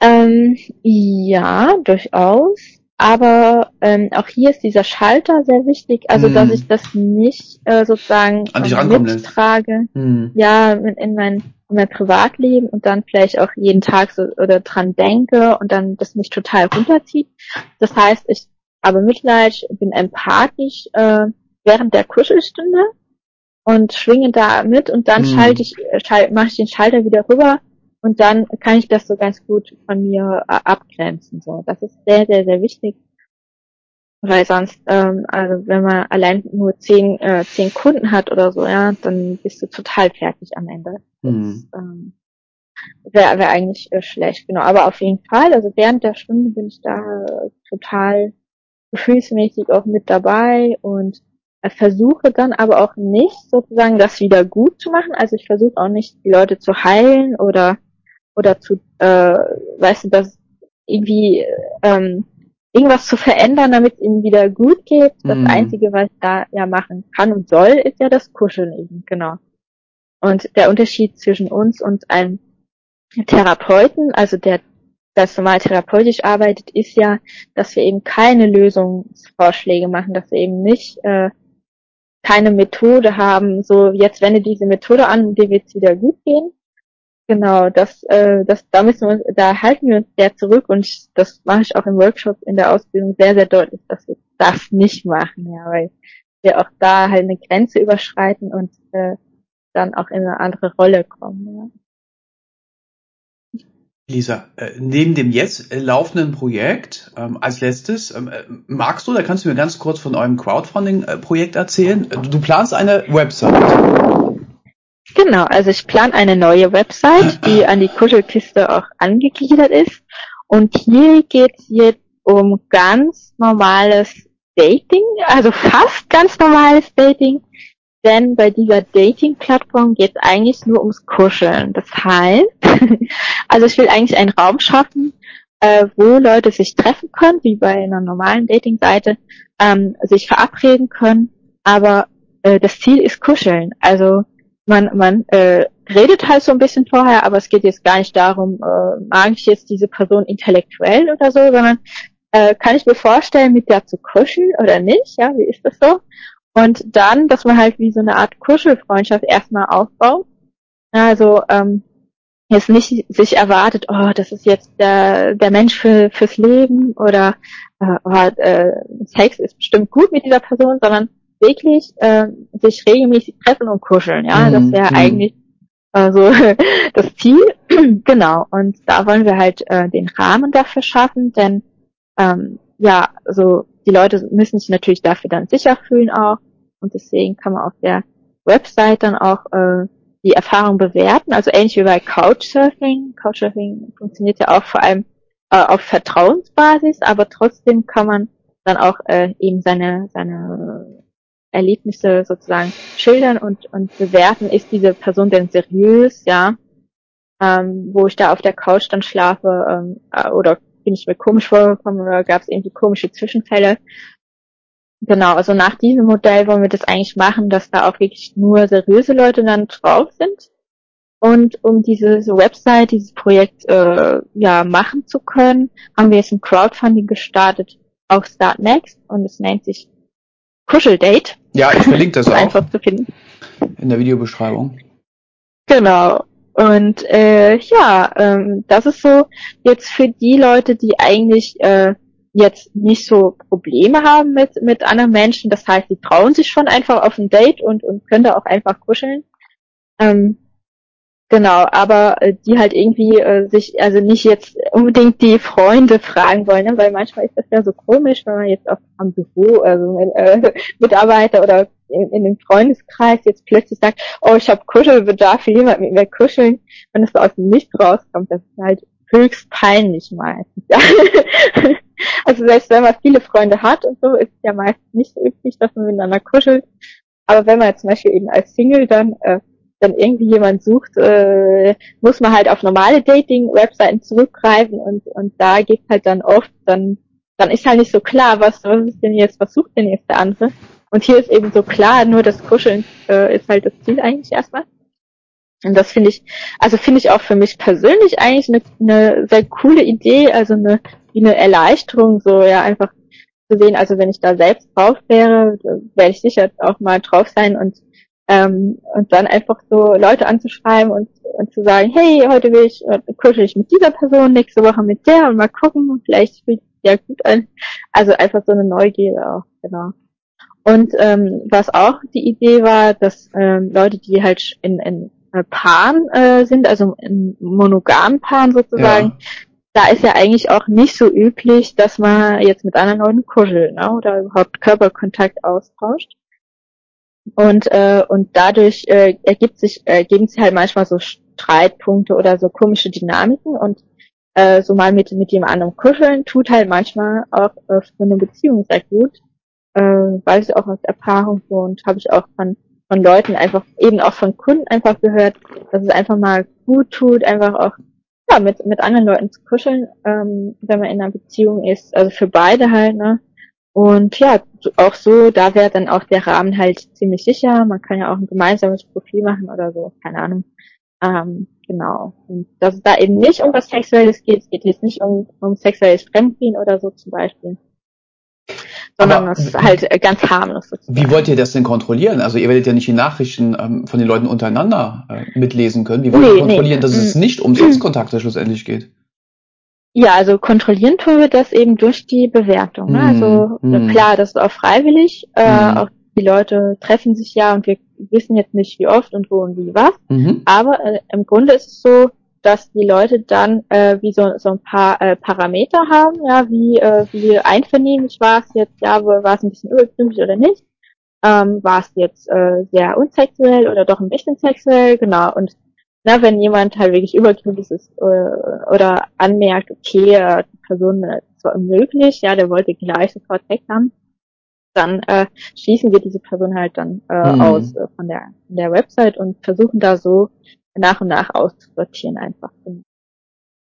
Ähm, ja, durchaus. Aber ähm, auch hier ist dieser Schalter sehr wichtig, also dass Hm. ich das nicht äh, sozusagen ähm, mittrage, Hm. ja, in, in mein in mein Privatleben und dann vielleicht auch jeden Tag so oder dran denke und dann das mich total runterzieht. Das heißt, ich habe Mitleid, bin empathisch äh, während der Kuschelstunde und schwinge da mit und dann Hm. schalte ich, schal mache ich den Schalter wieder rüber und dann kann ich das so ganz gut von mir äh, abgrenzen. So, das ist sehr, sehr, sehr wichtig. Weil sonst, ähm, also wenn man allein nur zehn, äh, zehn Kunden hat oder so, ja, dann bist du total fertig am Ende. Hm. Ähm, Wäre wär eigentlich äh, schlecht, genau. Aber auf jeden Fall, also während der Stunde bin ich da äh, total gefühlsmäßig auch mit dabei und äh, versuche dann aber auch nicht sozusagen das wieder gut zu machen. Also ich versuche auch nicht die Leute zu heilen oder oder zu, äh, weißt du, das irgendwie ähm, irgendwas zu verändern, damit es ihnen wieder gut geht. Das Mhm. Einzige, was ich da ja machen kann und soll, ist ja das Kuscheln eben, genau. Und der Unterschied zwischen uns und einem Therapeuten, also der das normal therapeutisch arbeitet, ist ja, dass wir eben keine Lösungsvorschläge machen, dass wir eben nicht äh, keine Methode haben, so jetzt wende diese Methode an, dir wird's wieder gut gehen. Genau, das, äh, das, da müssen wir uns, da halten wir uns sehr zurück und das mache ich auch im Workshop in der Ausbildung sehr, sehr deutlich, dass wir das nicht machen, ja, weil wir auch da halt eine Grenze überschreiten und äh, dann auch in eine andere Rolle kommen. Ja. Lisa, äh, neben dem jetzt äh, laufenden Projekt ähm, als letztes, ähm, äh, magst du, da kannst du mir ganz kurz von eurem Crowdfunding-Projekt erzählen. Äh, Du planst eine Website. Genau, also ich plane eine neue Website, die an die Kuschelkiste auch angegliedert ist. Und hier geht's jetzt um ganz normales Dating, also fast ganz normales Dating. Denn bei dieser Dating-Plattform geht's eigentlich nur ums Kuscheln. Das heißt, also ich will eigentlich einen Raum schaffen, äh, wo Leute sich treffen können, wie bei einer normalen Dating-Seite, ähm, sich verabreden können. Aber äh, das Ziel ist Kuscheln. Also man, man äh, redet halt so ein bisschen vorher, aber es geht jetzt gar nicht darum, äh, mag ich jetzt diese Person intellektuell oder so, sondern äh, kann ich mir vorstellen, mit der zu kuscheln oder nicht, ja, wie ist das so? Und dann, dass man halt wie so eine Art Kuschelfreundschaft erstmal aufbaut. Also ähm, jetzt nicht sich erwartet, oh, das ist jetzt der, der Mensch für, fürs Leben oder äh, oh, äh, Sex ist bestimmt gut mit dieser Person, sondern wirklich äh, sich regelmäßig treffen und kuscheln. Ja, das Mhm, wäre mhm. eigentlich äh, so das Ziel. genau. Und da wollen wir halt äh, den Rahmen dafür schaffen, denn ähm, ja, also die Leute müssen sich natürlich dafür dann sicher fühlen auch. Und deswegen kann man auf der Website dann auch äh, die Erfahrung bewerten. Also ähnlich wie bei Couchsurfing. Couchsurfing funktioniert ja auch vor allem äh, auf Vertrauensbasis, aber trotzdem kann man dann auch äh, eben seine, seine Erlebnisse sozusagen schildern und, und bewerten, ist diese Person denn seriös, ja, ähm, wo ich da auf der Couch dann schlafe, ähm, äh, oder bin ich mir komisch vorgekommen oder gab es irgendwie komische Zwischenfälle. Genau, also nach diesem Modell wollen wir das eigentlich machen, dass da auch wirklich nur seriöse Leute dann drauf sind. Und um diese Website, dieses Projekt äh, ja machen zu können, haben wir jetzt ein Crowdfunding gestartet auf Start Next und es nennt sich Kuscheldate. Ja, ich verlinke das auch einfach zu finden. in der Videobeschreibung. Genau. Und äh, ja, ähm, das ist so jetzt für die Leute, die eigentlich äh, jetzt nicht so Probleme haben mit mit anderen Menschen. Das heißt, die trauen sich schon einfach auf ein Date und und können da auch einfach kuscheln. Ähm, genau, aber äh, die halt irgendwie äh, sich also nicht jetzt unbedingt die Freunde fragen wollen, ne? weil manchmal ist das ja so komisch, wenn man jetzt auch am Büro also äh, Mitarbeiter oder in, in dem Freundeskreis jetzt plötzlich sagt, oh, ich habe Kuschelbedarf, will jemand mit mir kuscheln, wenn es so aus dem Nichts rauskommt, das ist halt höchst peinlich meistens. Ja. also selbst wenn man viele Freunde hat und so, ist es ja meistens nicht so üblich, dass man miteinander kuschelt. Aber wenn man jetzt zum Beispiel eben als Single dann äh, dann irgendwie jemand sucht, äh, muss man halt auf normale Dating-Webseiten zurückgreifen und und da geht's halt dann oft, dann dann ist halt nicht so klar, was was ist denn jetzt, was sucht denn jetzt der andere? Und hier ist eben so klar, nur das Kuscheln äh, ist halt das Ziel eigentlich erstmal. Und das finde ich, also finde ich auch für mich persönlich eigentlich eine, eine sehr coole Idee, also eine, wie eine Erleichterung, so ja einfach zu sehen, also wenn ich da selbst drauf wäre, werde ich sicher auch mal drauf sein und ähm, und dann einfach so Leute anzuschreiben und, und zu sagen, hey, heute will ich, äh, kuschel ich mit dieser Person, nächste Woche mit der und mal gucken, vielleicht fühlt sich ja gut an. Also einfach so eine Neugierde auch, genau. Und ähm, was auch die Idee war, dass ähm, Leute, die halt in, in äh, Paaren äh, sind, also in monogamen Paaren sozusagen, ja. da ist ja eigentlich auch nicht so üblich, dass man jetzt mit anderen Leuten kuschelt ne, oder überhaupt Körperkontakt austauscht. Und, äh, und dadurch äh, ergibt sich, ergeben sich halt manchmal so Streitpunkte oder so komische Dynamiken und äh, so mal mit, mit jemand anderem kuscheln tut halt manchmal auch äh, für eine Beziehung sehr gut. Äh, weiß ich auch aus Erfahrung so und habe ich auch von, von Leuten einfach, eben auch von Kunden einfach gehört, dass es einfach mal gut tut, einfach auch ja, mit, mit anderen Leuten zu kuscheln, ähm, wenn man in einer Beziehung ist. Also für beide halt, ne? Und ja, auch so, da wäre dann auch der Rahmen halt ziemlich sicher. Man kann ja auch ein gemeinsames Profil machen oder so, keine Ahnung. Ähm, genau. Und dass es da eben nicht um was Sexuelles geht, es geht jetzt nicht um, um sexuelles Fremdgehen oder so zum Beispiel. Sondern es ist halt ganz harmlos. Sozusagen. Wie wollt ihr das denn kontrollieren? Also ihr werdet ja nicht die Nachrichten ähm, von den Leuten untereinander äh, mitlesen können. Wie wollt nee, ihr kontrollieren, nee. dass es mm. nicht um Sexkontakte schlussendlich geht? Ja, also kontrollieren tun wir das eben durch die Bewertung. Ne? Also mm. klar, das ist auch freiwillig. Äh, mm. Auch die Leute treffen sich ja und wir wissen jetzt nicht, wie oft und wo und wie was. Mm Aber äh, im Grunde ist es so, dass die Leute dann äh, wie so, so ein paar äh, Parameter haben, ja, wie, äh, wie einvernehmlich war es jetzt, ja, war es ein bisschen übergründlich oder nicht. Ähm, war es jetzt äh, sehr unsexuell oder doch ein bisschen sexuell, genau. Und na, wenn jemand halt wirklich übergriffig ist äh, oder anmerkt, okay, äh, die Person äh, ist zwar unmöglich, ja, der wollte gleich sofort weg haben, dann äh, schließen wir diese Person halt dann äh, mhm. aus äh, von der von der Website und versuchen da so nach und nach auszusortieren einfach.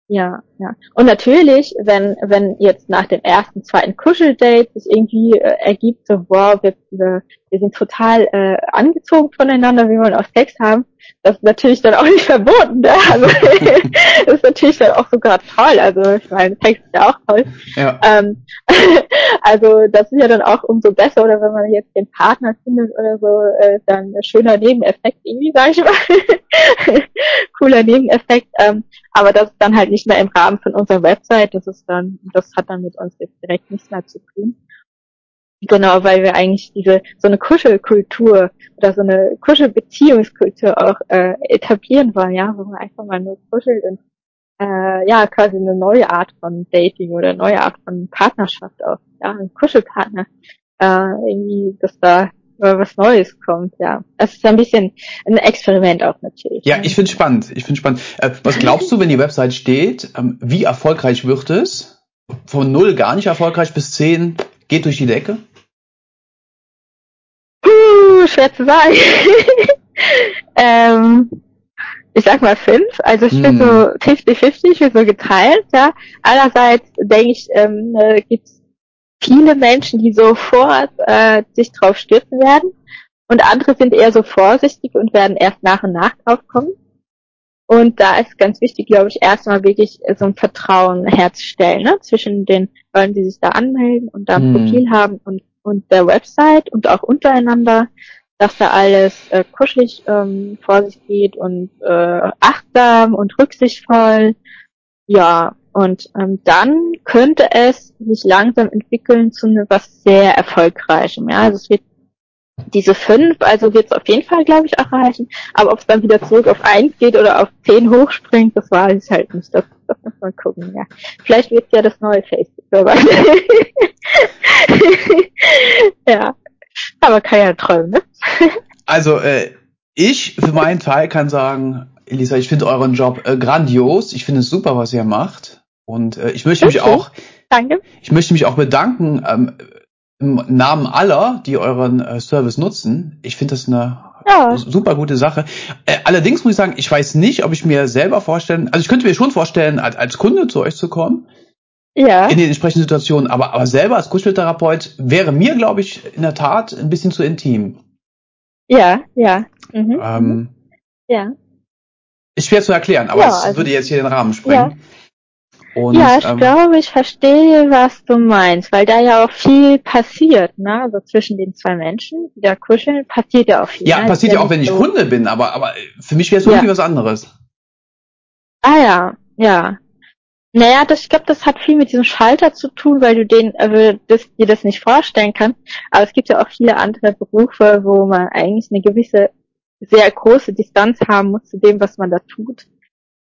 Ja, ja. Und natürlich, wenn, wenn jetzt nach dem ersten, zweiten Kuscheldate sich irgendwie äh, ergibt, so, wow, wir, wir, wir sind total äh, angezogen voneinander, wir wollen auch Sex haben, das ist natürlich dann auch nicht verboten. Ne? Also das ist natürlich dann auch sogar toll. Also ich meine, Sex ist ja auch toll. Ja. Ähm, also das ist ja dann auch umso besser, oder wenn man jetzt den Partner findet oder so, äh, dann ein schöner Nebeneffekt irgendwie, sag ich mal. Cooler Nebeneffekt. Ähm, aber das ist dann halt nicht mehr im Rahmen von unserer Website. Das ist dann, das hat dann mit uns jetzt direkt nichts mehr zu tun. Genau, weil wir eigentlich diese so eine Kuschelkultur oder so eine Kuschelbeziehungskultur auch äh, etablieren wollen, ja, wo man einfach mal nur kuschelt und äh, ja, quasi eine neue Art von Dating oder eine neue Art von Partnerschaft auch, ja, ein Kuschelpartner, äh, irgendwie, dass da was Neues kommt, ja. Das ist ein bisschen ein Experiment auch natürlich. Ja, ich finde spannend. Ich finde spannend. Äh, was glaubst du, wenn die Website steht, ähm, wie erfolgreich wird es? Von null gar nicht erfolgreich bis zehn geht durch die Decke? Schwer zu sagen. ähm, ich sag mal fünf. Also ich bin hm. so 50-50, ich bin so geteilt, ja. Einerseits denke ich, ähm, äh, gibt viele Menschen, die sofort äh, sich drauf stürzen werden. Und andere sind eher so vorsichtig und werden erst nach und nach drauf kommen. Und da ist ganz wichtig, glaube ich, erstmal wirklich so ein Vertrauen herzustellen, ne? zwischen den Leuten, die sich da anmelden und da ein hm. Profil haben und, und der Website und auch untereinander, dass da alles äh, kuschelig ähm, vor sich geht und äh, achtsam und rücksichtsvoll. Ja, und ähm, dann könnte es sich langsam entwickeln zu ne, was sehr erfolgreichem. Ja, also es wird diese fünf, also wird es auf jeden Fall, glaube ich, erreichen. Aber ob es dann wieder zurück auf eins geht oder auf zehn hochspringt, das weiß ich halt nicht. Das, das muss man gucken, ja. Vielleicht wird ja das neue Facebook dabei. ja. Aber kann ja träumen, ne? also, äh, ich für meinen Teil kann sagen, Elisa, ich finde euren Job äh, grandios. Ich finde es super, was ihr macht. Und äh, ich möchte mich auch, Danke. ich möchte mich auch bedanken ähm, im Namen aller, die euren äh, Service nutzen. Ich finde das eine ja. super gute Sache. Äh, allerdings muss ich sagen, ich weiß nicht, ob ich mir selber vorstellen, also ich könnte mir schon vorstellen, als, als Kunde zu euch zu kommen. Ja. In den entsprechenden Situationen, aber, aber selber als Kuscheltherapeut wäre mir, glaube ich, in der Tat ein bisschen zu intim. Ja, ja. Mhm. Ähm, ja. Ist schwer zu erklären, aber Ja, es also- würde jetzt hier den Rahmen sprengen. Und, ja, ich ähm, glaube, ich verstehe, was du meinst, weil da ja auch viel passiert, ne? Also zwischen den zwei Menschen, die da kuscheln, passiert ja auch viel. ja, ne? passiert ja auch, wenn ich so- Kunde bin, aber, aber für mich wäre es Ja. irgendwie was anderes. Ah ja, ja. Naja, das, ich glaube, das hat viel mit diesem Schalter zu tun, weil du den, also das, dir das nicht vorstellen kannst. Aber es gibt ja auch viele andere Berufe, wo man eigentlich eine gewisse, sehr große Distanz haben muss zu dem, was man da tut.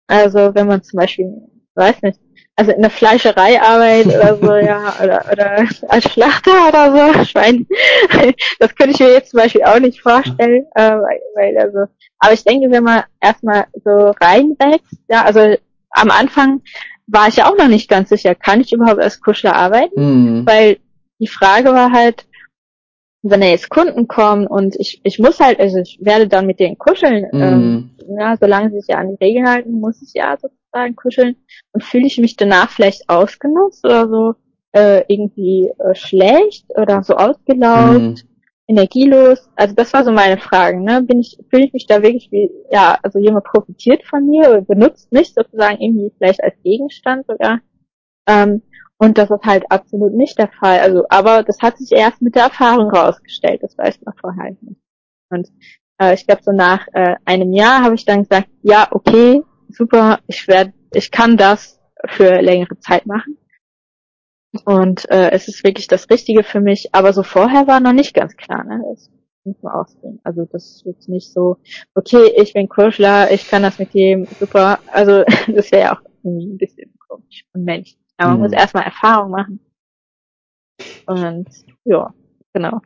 Also wenn man zum Beispiel, weiß nicht, also in der Fleischerei arbeitet oder so, ja, oder, oder als Schlachter oder so, Schwein. Das könnte ich mir jetzt zum Beispiel auch nicht vorstellen, äh, weil, also, aber ich denke, wenn man erstmal so reinwächst, ja, also am Anfang war ich ja auch noch nicht ganz sicher, kann ich überhaupt als Kuschler arbeiten? Hm. Weil die Frage war halt, wenn da jetzt Kunden kommen und ich, ich muss halt, also ich werde dann mit denen kuscheln, ähm, Hm. ja, solange sie sich ja an die Regeln halten, muss ich ja sozusagen kuscheln und fühle ich mich danach vielleicht ausgenutzt oder so äh, irgendwie äh, schlecht oder so ausgelaugt, Hm. Energielos. Also das war so meine Frage, ne? Bin ich, fühle ich mich da wirklich wie, ja, also jemand profitiert von mir oder benutzt mich sozusagen irgendwie vielleicht als Gegenstand sogar. Ähm, und das ist halt absolut nicht der Fall. Also, aber das hat sich erst mit der Erfahrung rausgestellt. Das weiß man vorher halt nicht. Und äh, ich glaube, so nach äh, einem Jahr habe ich dann gesagt, ja, okay, super, ich werde, ich kann das für längere Zeit machen. Und äh, es ist wirklich das Richtige für mich. Aber so vorher war noch nicht ganz klar, ne? Das muss man aussehen. Also das ist jetzt nicht so, okay, ich bin Kuschler, ich kann das mit dem, super. Also das wäre ja auch ein bisschen komisch und menschlich. Aber man Mhm. muss erstmal Erfahrung machen. Und ja, genau.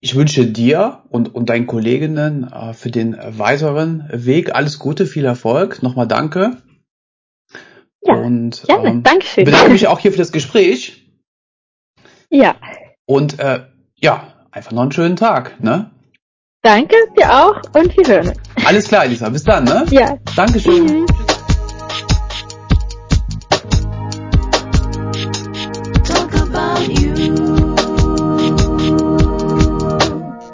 Ich wünsche dir und, und deinen Kolleginnen äh, für den weiteren Weg alles Gute, viel Erfolg. Nochmal danke. Ja, und Gerne, ähm, Dankeschön. bedanke mich auch hier für das Gespräch. Ja, Und äh, ja, einfach noch einen schönen Tag. Ne? danke dir auch und wir hören uns. Alles klar, Elisa. Bis dann. Ne? Ja, Dankeschön. tschüss.